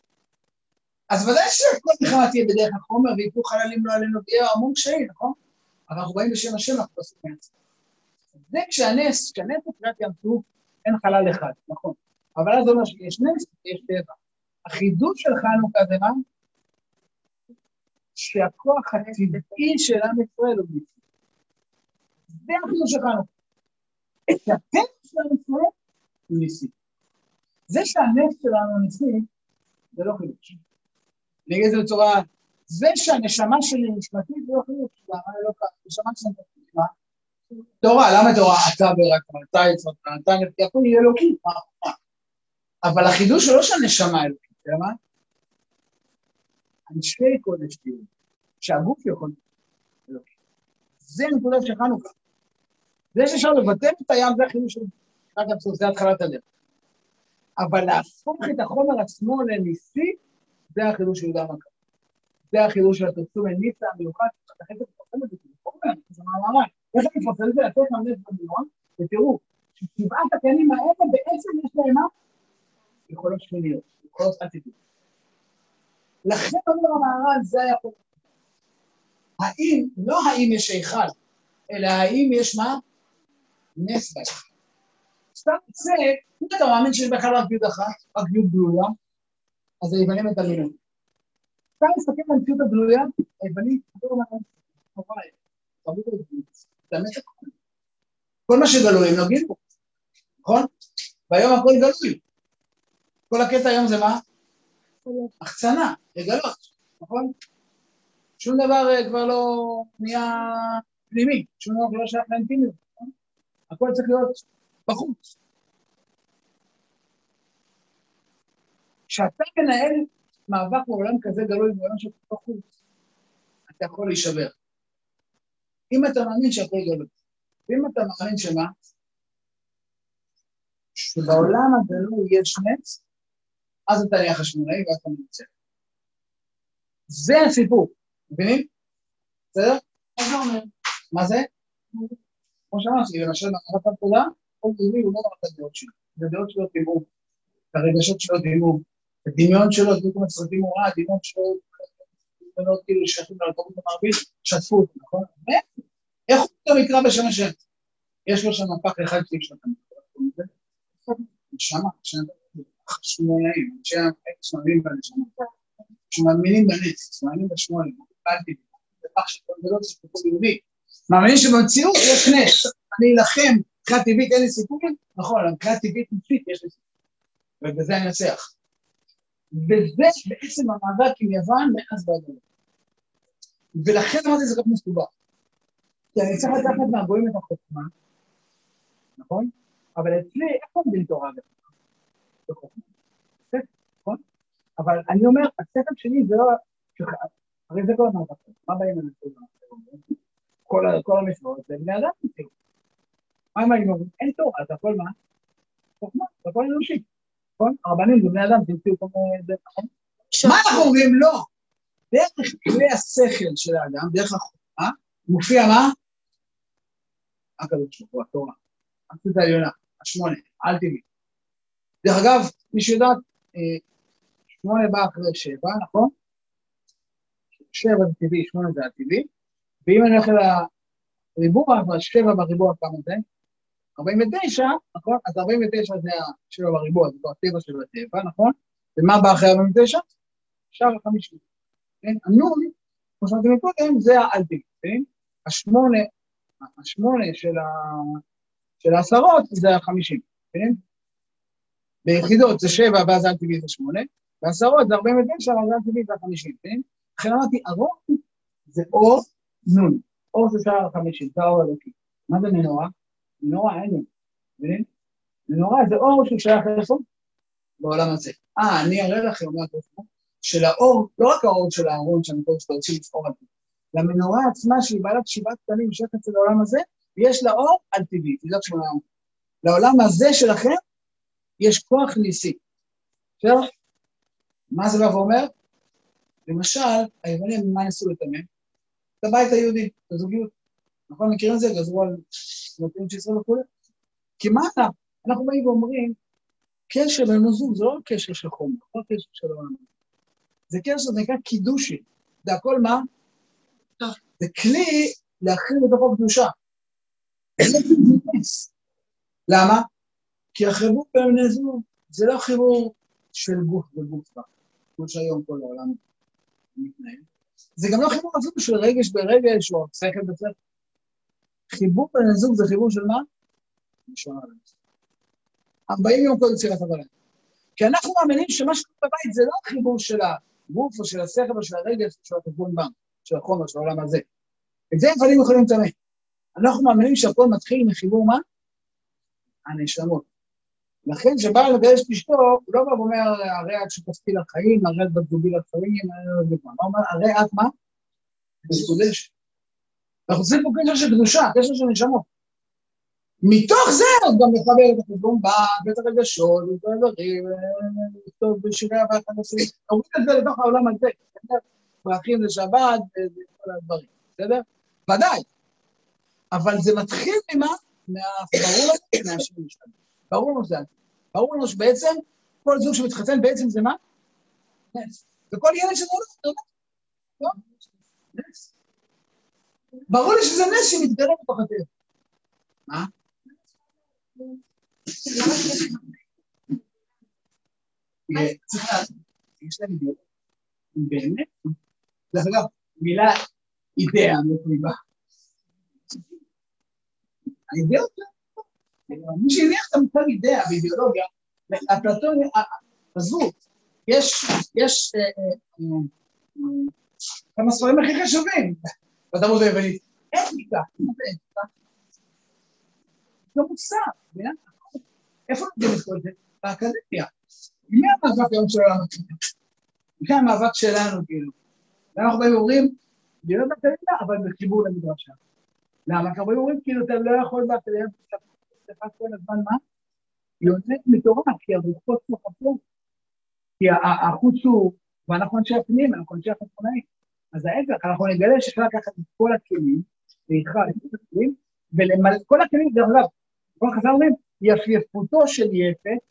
Speaker 1: אז ודאי שכל מלחמה תהיה בדרך החומר, ויפו חללים לא עלינו, תהיה המון קשיים, נכון? אבל אנחנו באים בשם השם, אנחנו עושים מעצמם. זה כשהנס, כשהנס בקריאת ים סוף, אין חלל אחד, נכון. אבל אז זה אומר שיש נס ויש טבע. החידוש של חנוכה זה מה? שהכוח הטבעי של עם ישראל הוא ניסי. זה החידוש של חנוכה. את הטבע של עם ישראל הוא ניסי. זה שהנס שלנו ניסי, זה לא חידוש. אני אגיד את זה בצורה, זה שהנשמה שלי נשמתית לא חידוש, למה לא ככה? נשמה שלי נשמה. תורה, למה תורה? אתה ורק אתה יצרת, אתה נפגע, היא אלוקית, אבל החידוש הוא לא שהנשמה אלוקית. אתה יודע מה? אנשי קודש תהיו, שהגוף יכול להיות. זה נקודה של חנוכה. זה שאפשר לבטל את הים, זה החידוש של הפסוק, זה התחלת הדרך. אבל להפוך את החומר עצמו לניסי, זה החידוש של יהודה המכה. זה החידוש של הפרסום הניסה המיוחד, שאתה חייב לפרסם את זה, זה חומר, זה מאמרה. איך אני מפרסם את זה? לתת נס בדמיון, ותראו, ששבעת הקנים האלה בעצם יש להם מה? יכולות שליליות. קרוס אטיטוד. לכן אומר המהר"ל, זה היה פה. האם, לא האם יש היכל, אלא האם יש מה? נס בהיכל. סתם זה, אם אתה מאמין שיש בכלל רק יוד אחת, רק יוד גלויה, אז היוונים המילים. סתם מסתכל על המציאות הגלויה, היוונים, כל מה שגלוי הם נוגעים בו, נכון? והיום הכל גלוי. כל הקטע היום זה מה? החצנה, לגלות, נכון? שום דבר אה, כבר לא נהיה פנימי, שום דבר לא שייך לאינטימיות, נכון? הכל צריך להיות בחוץ. כשאתה מנהל מאבק בעולם כזה גלוי, בעולם של בחוץ, אתה יכול להישבר. אם אתה מאמין שהכל גלוי, ואם אתה מאמין שמה? שבעולם הגלוי יש נץ, אז אתה נהיה חשמונאי ואתה מנצח. זה הסיפור, מבינים? בסדר? מה זה? כמו שאמרתי, למשל, מערכת התודה, כל יהודי הוא לא מערכת הדעות שלו. את הדעות שלו דימו, את הרגשות שלו דימו, את הדמיון שלו, את דמיון הסרטים הוא רע, הדמיון שלו, דמיונות כאילו שייכים לתרבות המערבית, שתפו אותו, נכון? איך הוא פתאום יקרא בשם השם? יש לו שם מפח אחד שיש לו את נשמה, חשמונאים, אנשי האנץ מאמינים בנשמה, שמאמינים בנץ, שמאמינים בשמונה, זה פח של כל יהודי. מאמינים שבמציאות יש נץ, אני אלחם, מבחינה טבעית אין לי סיכוי? נכון, מבחינה טבעית נפשית יש לי סיכוי, ובזה אני אנצח. וזה בעצם המאבק עם יוון מאז ועד היום. ולכן אמרתי זה רק מסובך. כי אני צריך לקחת מהגויים את החוכמה, נכון? אבל אצלי, איך לומדים תורה בחוכמה? נכון? אבל אני אומר, השכל שלי זה לא... הרי זה כל המאבק, מה באים לנצח? כל המשמעות זה בני אדם. מה הם היינו אומרים? אין תורה, זה הכל מה? חוכמה, זה הכל אנושי. נכון? הרבנים זה בני אדם, תמצאו כל מיני... מה אנחנו אומרים? לא. דרך כלי השכל של האדם, דרך החוכמה, מופיע מה? הקדוש ברוך הוא, התורה. הארצית העליונה, השמונה, אל תביא. דרך אגב, מי שיודעת, אה, שמונה בא אחרי שבע, נכון? שבע זה טבעי, שמונה זה הטבעי, ואם אני הולך לריבוע, אז שבע בריבוע כמה זה? 49, נכון? אז 49 זה השבע בריבוע, זה כבר הטבע של הטבע, נכון? ומה בא אחרי 49? שער החמישי. כן? הנון, כמו שאמרתי קודם, זה האלטי, כן? השמונה, השמונה של, ה... של העשרות זה החמישים, כן? ביחידות זה שבע ואז אל טבעי זה שמונה, בעשרות זה 49 ואז אל טבעי זה החמישים, כן? לכן אמרתי, ארוך זה אור נון, אור זה שער החמישים, זה האור אלוקי. מה זה מנורה? מנורה לי, מבינים? מנורה זה אור שהוא שייך איפה? בעולם הזה. אה, אני אראה לכם מה איפה, של האור, לא רק האור של הארון שאני חושב שאתה רוצה על זה, למנורה עצמה שהיא בעלת שבעת קטנים שייכת אצל העולם הזה, ויש לה אור על טבעי, תדעת שמונה לעולם הזה שלכם יש כוח ניסי. בסדר? מה זה בא ואומר? למשל, היוונים, מה ניסו לטמא? את הבית היהודי, את הזוגיות. נכון, מכירים את זה? גזרו על נותנים של ישראל וכולי. כי מה אתה? אנחנו באים ואומרים, קשר זוג זה לא קשר של חום, לא קשר של העולם. זה קשר, זה נקרא קידושי. זה הכל מה? זה כלי להכין בתוכו קדושה. למה? כי החיבור בין בני זוג זה לא חיבור של גוף וגוף בה, כמו שהיום כל העולם מתנהל. זה גם לא חיבור אפילו של רגש ברגש או שכל בשכל. חיבור בין הזוג זה חיבור של מה? נשמע עליו. 40 יום קודם יצירת הבלם. כי אנחנו מאמינים שמה שקורה בבית זה לא החיבור של הגוף או של השכל או של הרגש או של החשבון בנק, של החומר, של העולם הזה. את זה יפנים יכולים לטמא. אנחנו מאמינים שהכל מתחיל מחיבור מה? הנשמות. לכן כשבעל מגרש את אשתו, הוא לא בא ואומר, הרי את שותפתי לחיים, הרי את בת זוגי לחיים, הרי את מה? מקודש. אנחנו צריכים פה קשר של קדושה, קשר של נשמות. מתוך זה עוד גם לחבר את החשבון ואת הרגשות, ואת הדברים, לכתוב בשירי אהבה חדשים, אומרים את זה לתוך העולם הזה, פרחים לשבת וכל הדברים, בסדר? ודאי. אבל זה מתחיל ממה? ברור לנו מהשם משתנה. ברור לנו שזה ברור לנו שבעצם כל זוג שמתחתן בעצם זה מה? נס. וכל ילד שזה הולך, לא? נס. ברור לי שזה נס שמתגלה בתוך הטבע. מה? צריך לדעת, יש להם אידיאולוגיה. באמת? דרך אגב, מילה אידאה, מאיפה היא באה? האידאות, מי שהניח את המושג אידאה באידיאולוגיה, אפלטון, עזבו, יש, יש אה, אה, אה, כמה ספרים הכי חשובים בתרבות היוונית. אתיקה, זה אתיקה? זה מוסר, איפה לומדים את כל זה? באקדמיה. מי המאבק היום של העולם מי המאבק שלנו, כאילו? ואנחנו באים ואומרים, להיות באקדמיה, אבל בחיבור למדרשה. למה? כי הרבה אומרים, כאילו, אתה לא יכול באקדמיה, אתה כל הזמן מה? יוצאת מתורה, כי הרוחות צוחקות. כי החוץ הוא, ואנחנו אנשי הפנים, אנחנו אנשי החצונאים. אז ההפך, אנחנו נגלה שאפשר לקחת את כל הכלים, ואיתך את הכלים, ולמלא, כל הכלים, דרך אגב, כל חזר אומרים, יפייפותו של יפת,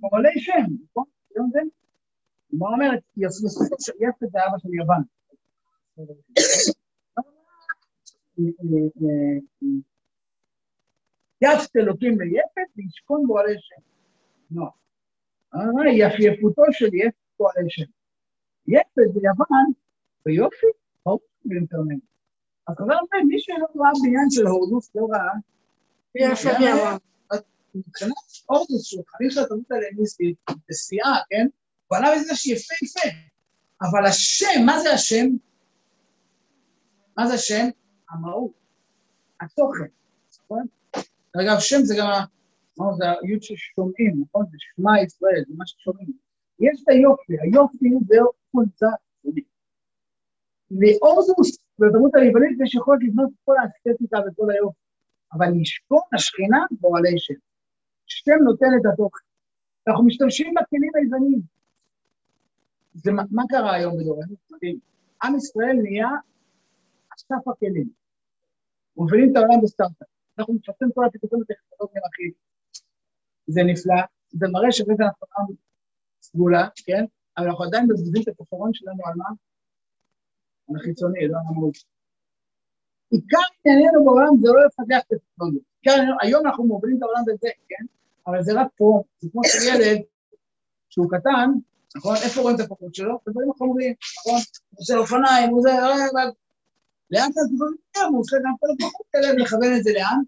Speaker 1: עולי שם, נכון? זה זה? מה אומרת, יפייפותו של יפת זה אבא של יוון. יפת אלוקים ליפת וישכון בו עלי שם. נוח. יפייפותו של יפת פועלי שם. יפת ביוון, ביופי, ברור באינטרנט. אז כבר אומר, מי שלא ראה בעניין של הורדוס לא ראה.
Speaker 2: יפת ביוון.
Speaker 1: מבחינת הורדוס שהוא חניך של התרבות הלניסטית, בשיאה, כן? הוא עלה בזה שיפהפה. אבל השם, מה זה השם? מה זה השם? המהות, התוכן, נכון? אגב, שם זה גם, מה זה היוד ששומעים, נכון? זה שמע ישראל, זה מה ששומעים. יש את היופי, היופי זה חולצה לאורדוס, בתרבות היוונית, יש יכולת לבנות כל האסתטיקה וכל היופי, אבל לשכון השכינה גורלי שם. שם נותן את התוכן. אנחנו משתמשים בכלים היווניים. זה, מה קרה היום בדורנו? עם ישראל נהיה אסף הכלים. מובילים את העולם בסטארט-אפ. אנחנו מפתחים כל הפיתוחים הטכנולוגיים הכי... זה נפלא, זה מראה שבאמת אנחנו עם סגולה, כן? אבל אנחנו עדיין מבזבזים את הכישרון שלנו על מה? על החיצוני, לא על המהות. עיקר ענייננו בעולם זה לא לפתח את הטכנולוגיה. היום אנחנו מובילים את העולם בזה, כן? אבל זה רק פה, זה כמו שילד, שהוא קטן, נכון? איפה רואים את הפחות שלו? בדברים החומריים, נכון? הוא עושה אופניים, הוא זה, לאט לאט כבר יותר, הוא עושה גם כל הפחות האלה ולכוון את זה לאן?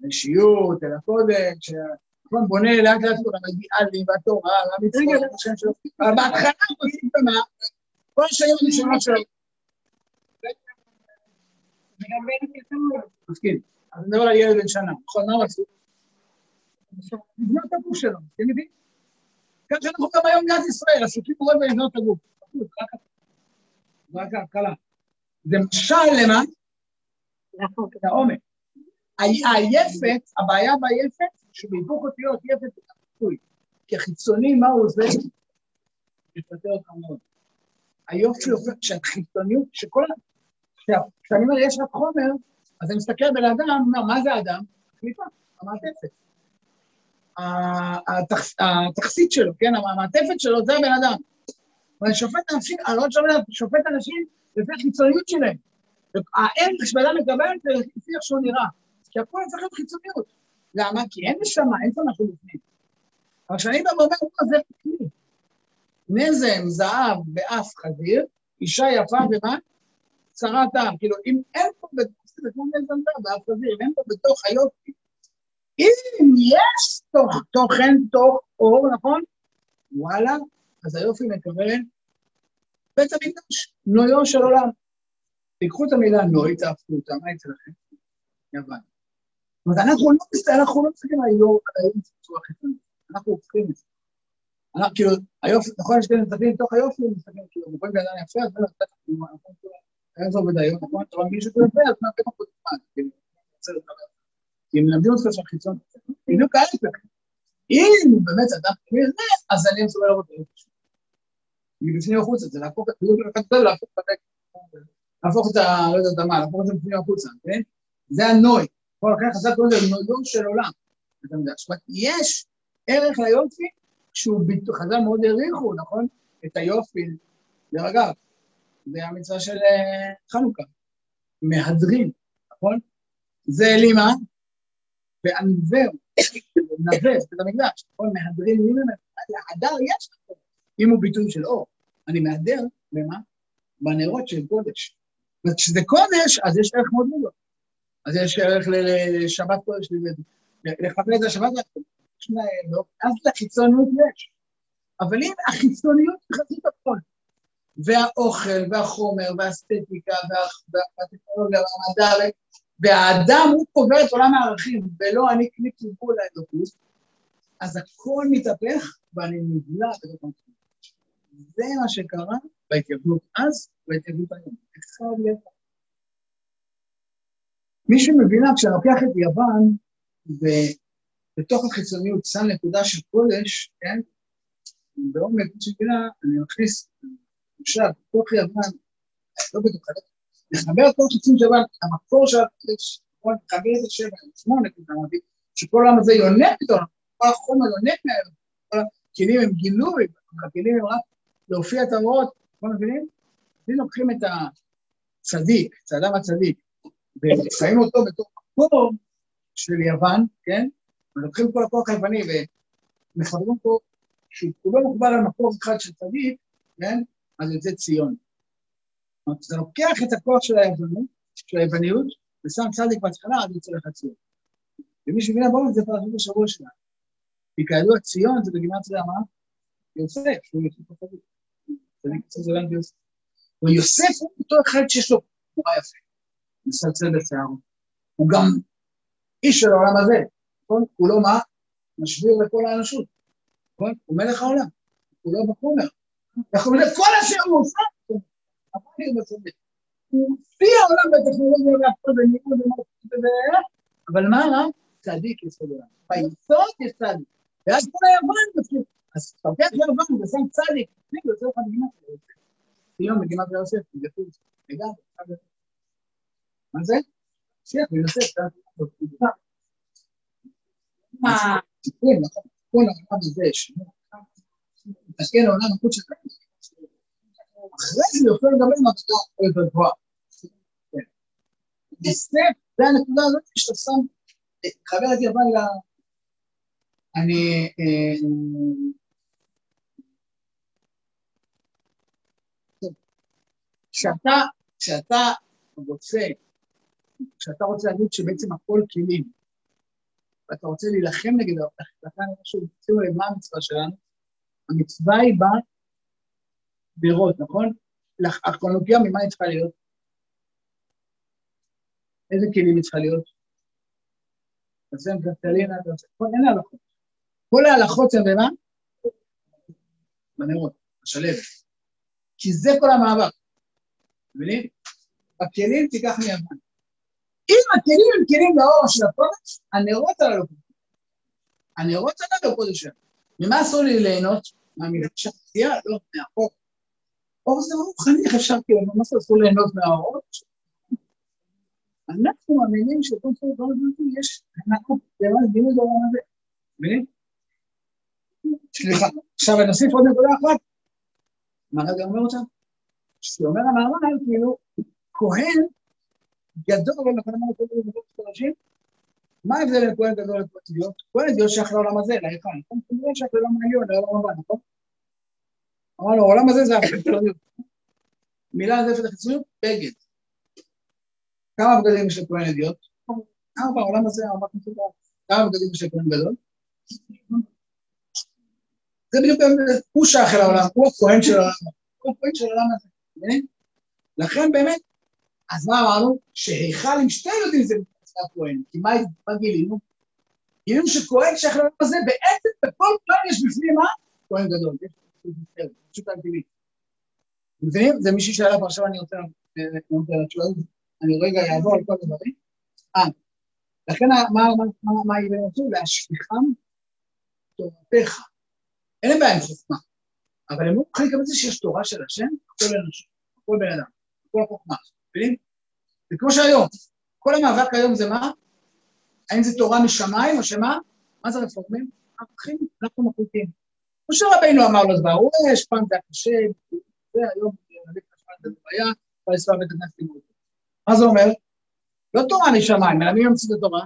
Speaker 1: לאישיות, אל הקודש, נכון, בונה לאט לאט כל המגיאלים והתורה והמצוות, השם שלו, אבל בהתחלה הוא עושים במה, כל השנים הראשונות שלו. מסכים. אז נדבר על ילד בן שנה, נכון, מה הוא עשו? לבנות את הגוף שלו, אתם מבינים? ככה אנחנו גם היום במדינת ישראל, עסוקים מאוד בלבנות את הגוף. רק ההתחלה. זה משל למה? את העומק. היפת, הבעיה ביפת, שבהיפוך אותיות יפת זה הפיתוי. כי החיצוני, מה הוא עושה? מפתה אותך מאוד. היופי הופך, שהחיצוניות, שכל. כשאני אומר יש רק חומר, אז אני מסתכל על בן אדם, אומר, מה זה אדם? קליפה, המעטפת. התכסית שלו, כן, המעטפת שלו זה הבן אדם. ואני שופט אנשים, אני לא שופט אנשים לפי החיצוניות שלהם. הערך אדם מקבל זה לפי איך שהוא נראה. כי הכול צריך להיות חיצוניות. למה? כי אין נשמה, אין פה משהו בפנים. אבל כשאני בא ואומר, זה כלי. נזם, זהב באף חזיר, אישה יפה ומה? צרת טעם. כאילו, אם אין פה בתוך, זה כמו נזם זהב באף חזיר, אם אין פה בתוך היופי. אם יש תוך, תוכן, תוך אור, נכון? וואלה, אז היופי מקבל בית המקדש, נויו של עולם. תיקחו את המילה נוי, תהפכו אותה, מה יצא לכם? יוון. זאת אומרת, אנחנו לא מסתכלים, לא על היום בצורה חיצונית, אנחנו הופכים את זה. כאילו, היופי, נכון, כאלה מסתכלים לתוך היופי, מסתכלים, כאילו, רואים בן אדם יפה, אז לא יודעת, כאילו, איך זה עובד היום, נכון? אבל מישהו יפה, אז מה פתאום פה זמן, כאילו, כי מלמדים אותך שהחיצון, בדיוק ההפך. אם באמת אדם כזה, אז אני מסוגל את זה. מבפנים החוצה, זה להפוך את זה, להפוך את ה... לא יודע מה, להפוך את זה מבפנים החוצה, כן? זה הנוי. כל כך חזק קוראים לזה נויו של עולם. אתה יש ערך ליופי שהוא ביטוי, חז"ל מאוד העריכו, נכון? את היופי, דרך אגב, זה המצווה של חנוכה, מהדרין, נכון? זה לימה, וענבר, נבס, בית המקדש, נכון? מהדרין ממנו, להדר יש לך, אם הוא ביטוי של אור. אני מהדר, במה? בנרות של קודש. וכשזה קודש, אז יש ערך מאוד גדול. אז יש ערך לשבת קודש, לכבד את השבת, אז לחיצוניות יש. אבל אם החיצוניות מחזית הכל, והאוכל, והחומר, והאסתטיקה, והטכנולוגיה, והמדע, והאדם הוא קובע את עולם הערכים, ולא אני כלי קיבול לאלוקות, אז הכל מתהפך ואני נבלע בתוך המציאות. זה מה שקרה בהתייבנות אז ובהתייבנות היום. אחד לאחד. מי שמבינה, כשאני לוקח את יוון, ובתוך החיצוניות שם נקודה של קודש, כן? בעומק שמבינה, אני מכניס, עכשיו, בתוך יוון, לא בטוח, לחבר את כל חיצון של יוון, המקור של הקודש, לחבר את זה שבע, שמונה, שכל העם הזה יונק איתו, כל החומר יונק מהם, כל הכלים הם גילוי, הכלים הם רק להופיע את ההוראות, אתם מבינים? אם לוקחים את הצדיק, את האדם הצדיק, ושמים אותו בתוך מקור של יוון, כן? ולוקחים כל הכוח היווני ומחברים אותו, שהוא כולו מוגבל על מקור אחד של צדיק, כן? אז יוצא ציון. זאת אומרת, אתה לוקח את הכוח של היווניות, של היווניות, ושם צדיק בהתחלה, אז יוצא לך ציון. ומי שמבין הבא זה פרשת השבוע שלנו. כי כידוע ציון זה בגימטריה מה? יוסף, שהוא יוסף הצדיק. צדיק יוסף זה לנד יוסף. ויוסף הוא אותו אחד שיש לו תמורה יפה. מצלצל בשערו. הוא גם איש של העולם הזה, נכון? הוא לא מה? משביר לכל האנושות, נכון? הוא מלך העולם, הוא לא בחומר. אנחנו אומרים, כל אשר הוא עושה, הוא מופיע העולם בטכנולוגיה והכל ומה אבל מה רע? צדיק יסוד עולם. ביסוד יש צדיק. ואז כל היוון מתחיל. אז לוקח יוון ושם צדיק, תפסיק, יוצא לך בגימטריה. ציון בגימטריה יוסף, לגמרי. מה זה? שיח ויוסף, מה? תיקון, נכון, כל העולם הזה, תסתכל לעולם החוץ. אחרי זה יוכל לדבר עם התודה יותר גבוהה. זה הנקודה הזאת שאתה שם, חבר את יוון ל... אני... כשאתה רוצה כשאתה רוצה להגיד שבעצם הכל כלים, ואתה רוצה להילחם נגד ההחלטה, משהו, שימו לב מה המצווה שלנו, המצווה היא באה לראות, נכון? הארכונולוגיה ממה היא צריכה להיות? איזה כלים היא צריכה להיות? תעשיין קטלינה, אין הלכות. כל ההלכות זה במה? בנרות, השלב. כי זה כל המאבק. מבינים? בכלים תיקח מיוון. אם הכלים הם כלים לאור של הקודש, הנרות הללו קודש. הנרות הללו קודש. ממה אסור לי ליהנות? מהמפגש החצייה? לא, מהאור. אור זה לא רוחני, איך אפשר כאילו, מה אסור ליהנות מהאורות? אנחנו מאמינים שקודם כל דבר הזה יש אנחנו למען דימוי בעולם הזה. מבינים? סליחה, עכשיו אני אוסיף עוד נקודה אחת. מה רגע אומר אותה? שאומר המאמר, כאילו, כהן גדול, אבל נכון אמרנו כל מיני דברים חדשים, מה ההבדל בין כהן גדול אדיוט? כהן אדיוט שייך לעולם הזה, להיכל, נכון? כנראה שייך לעולם העליון, לעולם הבא, נכון? אמרנו, העולם הזה זה החיצוניות. מילה נזפת החיצוניות, בגד. כמה בגדים יש לכהן אדיוט? ארבע, העולם הזה, ארבע כנסות כמה בגדים יש לכהן גדול? זה בדיוק, הוא שייך לעולם, הוא הכהן של העולם, הוא הכהן של העולם הזה? לכן באמת, אז מה אמרנו? שהיכל עם שתי ילדים זה מצוות כהן. כי מה, גילינו? גילינו שכהן שייך לעולם הזה, בעצם בכל כהן יש בפנים מה? כהן גדול. יש פשוט טבעי. מבינים? זה מישהי שאלה פה עכשיו, אני רוצה לענות על התשובה. אני רגע אעבור על כל הדברים. אה, לכן מה היא רצו? להשפיכם תורתך. אין להם בעיה עם חוכמה, אבל הם לא מוכנים לקבל את זה שיש תורה של השם, כל אנוש, כל בן אדם, כל החוכמה. מבינים? זה כמו שהיום, כל המאבק היום זה מה? האם זה תורה משמיים או שמה? מה זה רפורמים? אנחנו אנחנו מחליטים. משה רבינו אמר לו דבר, הוא יש פעם זה הקשה, זה היום, להביא חשמל זה בעיה, כבר לנסוע בית הכנסת לימוד. מה זה אומר? לא תורה משמיים, אלא מי ימציא את התורה?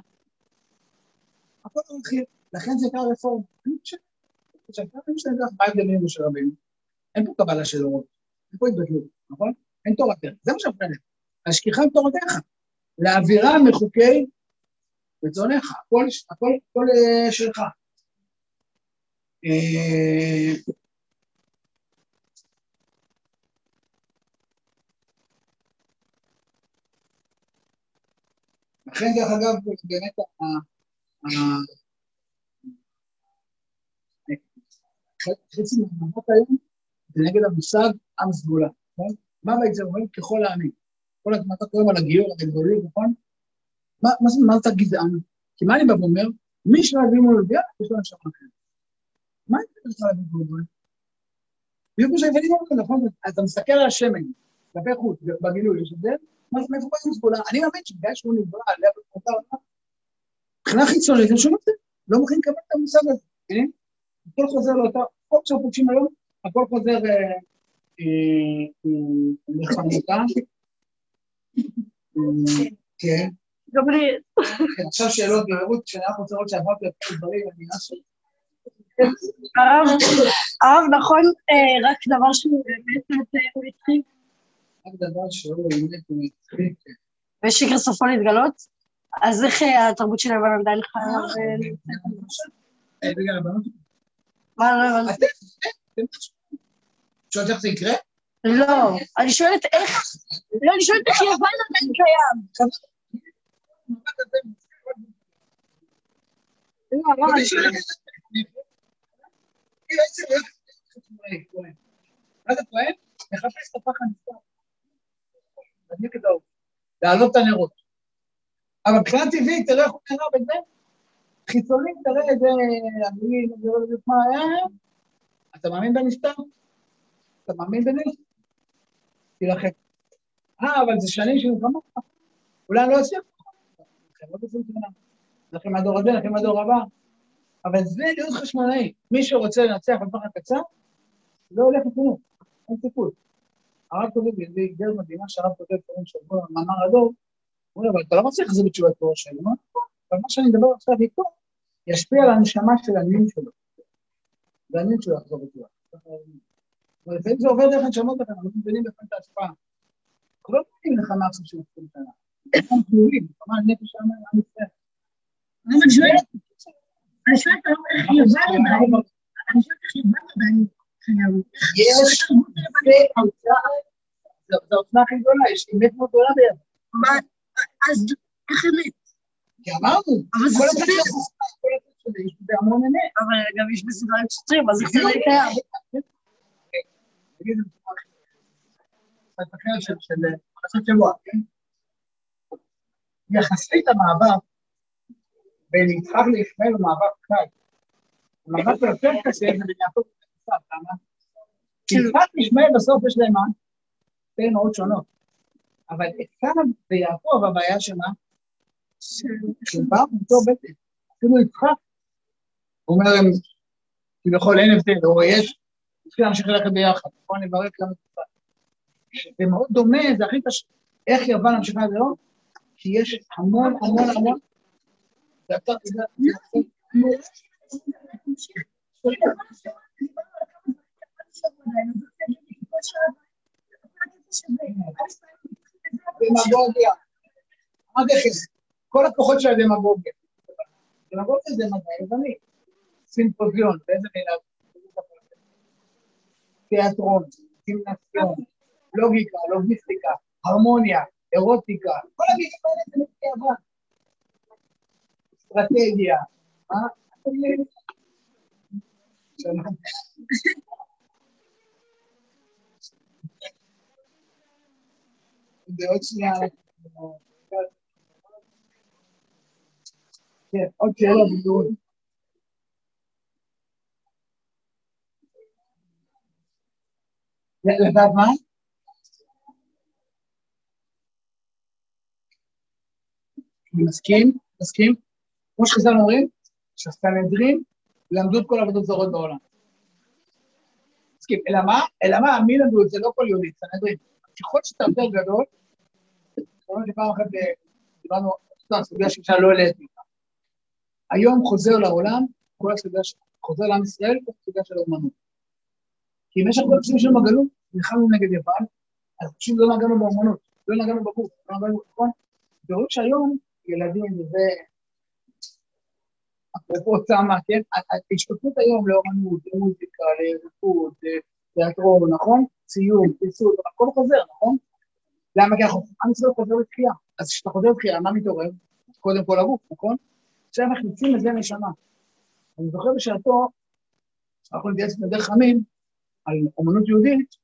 Speaker 1: הכל ערכים, לכן זה נקרא רפורמה. אני חושב, מה ההבדל משה רבינו? אין פה קבלה של אורות, אין פה התבטלות, נכון? אין תורה דרך, זה מה שמפריע להם. השכיחם תורתך, להעבירה מחוקי רצונך, הכל, הכל, הכל אה, שלך. אה, לכן דרך אגב, באמת חצי מהמאמץ היום זה נגד המושג עם סגולה, כן? מה בעצם אומרים ככל העמים. כל הזמן אתה קוראים על הגיור, על הגדולים, נכון? מה זה גזען? כי מה אני בא ואומר? מי שלא יביא מול לוויה, יש לו נשמה אחרת. מה אני רוצה להביא מול לוויה? בדיוק כמו שהבאתי מול נכון? אתה מסתכל על השמן, כלפי חוץ, בגילוי, יש הבדל? מאיפה באים סגולה? אני מאמין שבגלל שהוא נברא על לב מבחינה חיצונית, אני שומע את זה, לא מוכנים לקבל את המושג הזה, מבינים? הכל חוזר לאותו, כל שאנחנו פוגשים היום, הכל חוזר לחנוכה. כן.
Speaker 2: לי.
Speaker 1: עכשיו שאלות בהירות, כשאני רק רוצה לראות שעברתי על כל דברים, אני נראה
Speaker 2: הרב, נכון, רק דבר שהוא באמת הוא התחיל?
Speaker 1: רק דבר שהוא באמת הוא התחיל, כן.
Speaker 2: ושקר סופו להתגלות? אז איך התרבות של היוון עמדה לך?
Speaker 1: בגלל הבנות?
Speaker 2: מה, לא הבנתי.
Speaker 1: שואלת איך זה יקרה?
Speaker 2: לא, אני שואלת איך, לא, אני שואלת איך יוון עדיין קיים.
Speaker 1: את את. להעלות את הנרות. אבל מבחינה טבעית, תראה איך הוא קרה בזה. חיצונית, תראה איזה... אני לא יודע מה היה. אתה מאמין בנסתר? אתה מאמין בנס? תילחם. אה, אבל זה שנים של מלחמה. אולי אני לא אצליח. לכם מהדור הזה, לכם מהדור הבא. אבל זה להיות חשמונאי. מי שרוצה לנצח בטווח הקצר, לא הולך לכלום, אין סיכוי. הרב כותב לי, גר מדהימה שהרב כותב דברים שבוע מאמר הדור, הוא אומר, אבל אתה לא מצליח לחזור בתשובת תורה שלי. מה? אבל מה שאני מדבר עכשיו איתו, ישפיע על הנשמה של הנין שלו. והנין שלו יחזור בתשובה. ולפעמים זה עובר דרך הנשמות לכם, אנחנו מבינים בפעמים את ההשפעה. אנחנו לא מבינים לך מה עכשיו של 20 שנה. אנחנו כלולים, כלומר, נפש עם ישראל.
Speaker 2: אני שואלת, אני שואלת איך יוון עדיין, אני שואלת איך יוון עדיין קיים.
Speaker 1: יש, זו העוצמה הכי גדולה, יש אמת מאוד גדולה ביד.
Speaker 2: אז איך אמת?
Speaker 1: כי אמרנו,
Speaker 2: אבל זה
Speaker 1: כל. הצד יש בזה המון אמת.
Speaker 2: אבל גם יש בסדרת שוטרים, אז איך זה לא קיים?
Speaker 1: טובה. קצת אחר של של פרשת שבוע, כן? יחסית המאבק בין יצחק לישמעאל הוא מאבק קל. המאבק היותר קשה זה בין יעקב ליצחק, למה? כי יצחק וישמעאל בסוף יש להם מה? שתי אמהות שונות. אבל עשיו ויעקב הבעיה שמה? שהם באו מאותו בטן. אפילו יצחק, הוא אומר כביכול אין הבדל, או יש, צריכים להמשיך ללכת ביחד, בואו נברק גם את. זה מאוד דומה, זה הכי קשה. איך יוון ממשיכה עד היום? כי יש המון המון המון... זה זה... דמגוגיה. זה חס? כל הכוחות של הדמגוגיה. דמגוגיה זה מדע יווני. סימפוזיון, באיזה מילה? תיאטרון, סימנסיון, לוגיקה, לוגיסטיקה, הרמוניה, אירוטיקה, כל הגישות האלה זה לפי יוון. אסטרטגיה, מה? שלום. ועוד שנייה, כן, עוד שאלה בדיון. לדעת מה? אני מסכים, מסכים. כמו שחז"ל אומרים, שהסנהדרין למדו את כל העבודות זרות בעולם. מסכים. אלא מה? אלא מה? מי למדו את זה? לא כל יהודי, סנהדרין. ככל שאתה יותר גדול, כמו שפעם אחת דיברנו, על סוגיה שאישה לא העליתי אותה. היום חוזר לעולם, כל הסוגיה, חוזר לעם ישראל, כל הסוגיה של האומנות. כי במשך כל השנים שלנו בגלות, נלחמנו נגד יוון, אז פשוט לא נגענו באומנות, לא נגענו בגוף, לא נגענו נכון? ורואים שהיום ילדים וזה, אפרופו צמא, כן? ההשתתפות היום לאומנות, למוזיקה, לריקוד, לתיאטרון, נכון? ציור, פיסות, הכל חוזר, נכון? למה? כי אנחנו, עם ישראל חוזר לתחייה. אז כשאתה חוזר לתחייה, מה מתעורר? קודם כל הגוף, נכון? עכשיו מכניסים לזה נשמה. אני זוכר בשעתו, אנחנו נתייעץ עם דרך חמים על אומנות יהודית,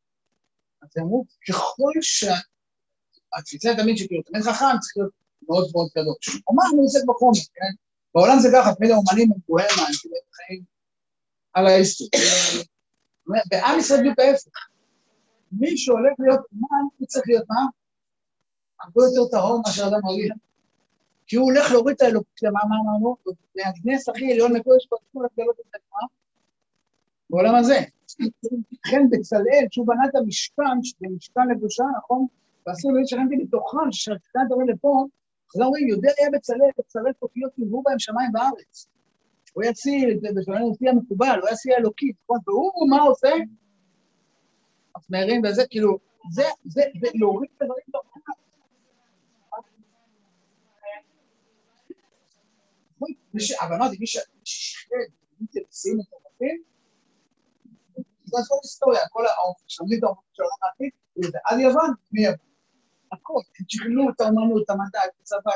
Speaker 1: אז אמרו, ככל שהתפיסה תמיד שכאילו תמיד חכם צריך להיות מאוד מאוד קדוש. אומן הוא עוסק בחומר, כן? בעולם זה ככה, תמיד האומנים הם פועל מה, הם כאילו חיים על האסטר. בעם ישראל בדיוק ההפך. מי שהולך להיות אומן, הוא צריך להיות מה? הרבה יותר טהור מאשר אדם רגיל. כי הוא הולך להוריד את האלוקות, למה אמרנו? מהגנס הכי עליון לקודש ברוך לגלות את בעולם הזה. לכן בצלאל, כשהוא בנה את המשכן, שזה משכן לקדושה, נכון? ואסור לי שכנתי בתוכם, שכנתי עולה לפה, אז אומרים, יודע היה בצלאל, בצלאל תוקיות יבואו בהם שמיים בארץ. הוא יציל את זה בשביל לפי המקובל, הוא יציל אלוקית, נכון? והוא, מה עושה? מסמרים וזה, כאילו, זה, זה, זה להוריד את הדברים בתוכם. אבל אמרתי, מי ששחרר, מי ששים את הרופאים, זה כל היסטוריה, כל האופן, שלומדים את האופן של העולם העתיד, זה עד יוון. הכל, הם שכללו את האומנות, את המדע, את הצבא,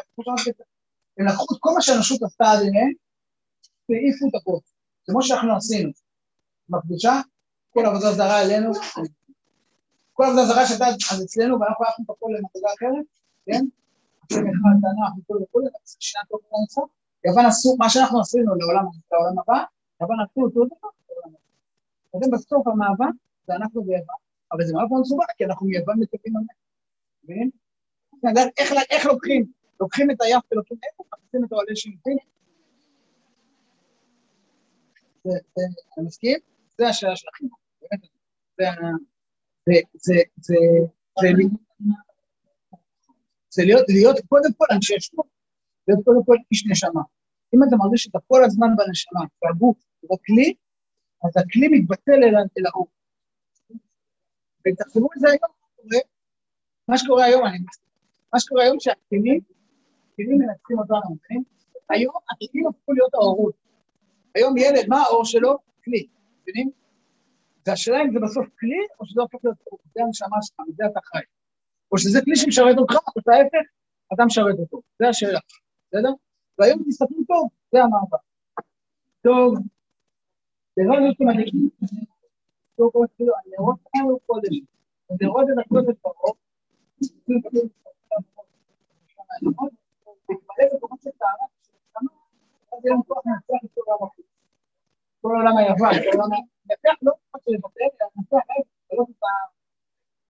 Speaker 1: הם לקחו את כל מה שהאנושות עשתה עד אליהם, והעיפו את הכל. כמו שאנחנו עשינו. בקדושה, כל עבודה זרה אלינו, כל עבודה זרה שהייתה אז אצלנו, ואנחנו הלכנו את הכל למדרגה אחרת, כן? עכשיו אחד, תנ"ך וכו' וכו', שנת טוב נמצא. יוון עשו, מה שאנחנו עשינו לעולם, הבא, יוון עשו אותו דבר. לכן בסוף המאבק זה אנחנו ויוון, אבל זה מאוד מסובך, כי אנחנו מיוון מצפים ממנו. מבין? איך לוקחים? לוקחים את היף ולוקחים איפה, מכניסים את העולה שלטים. אתה מסכים? זה השאלה של החינוך. זה להיות קודם כל אנשי שמות, להיות קודם כל איש נשמה. אם אתה מרגיש שאתה כל הזמן בנשמה, והגוף הוא כלי, אז הכלי מתבטל אל האור. ותחשבו על זה היום, מה שקורה היום, אני מסכים, מה שקורה היום שהכלים, הכלים מנצחים אותנו, מבינים? היום הכלים הפכו להיות האורות. היום ילד, מה האור שלו? כלי, מבינים? והשאלה אם זה בסוף כלי, או שזה הופך להיות אור, זה הנשמה שלך, מזה אתה חי. או שזה כלי שמשרת אותך, או אתה ההפך, אתה משרת אותו. זה השאלה, בסדר? והיום תסתכלו טוב, זה המאבק. טוב, זה לא להיות מדהים, טוב, כאילו, הנרות האלו קודש, הנרות את הקודש ברוב, כל העולם היוון, כל העולם היפח, לא רק לבטל, אלא לנצח, ולא טיפה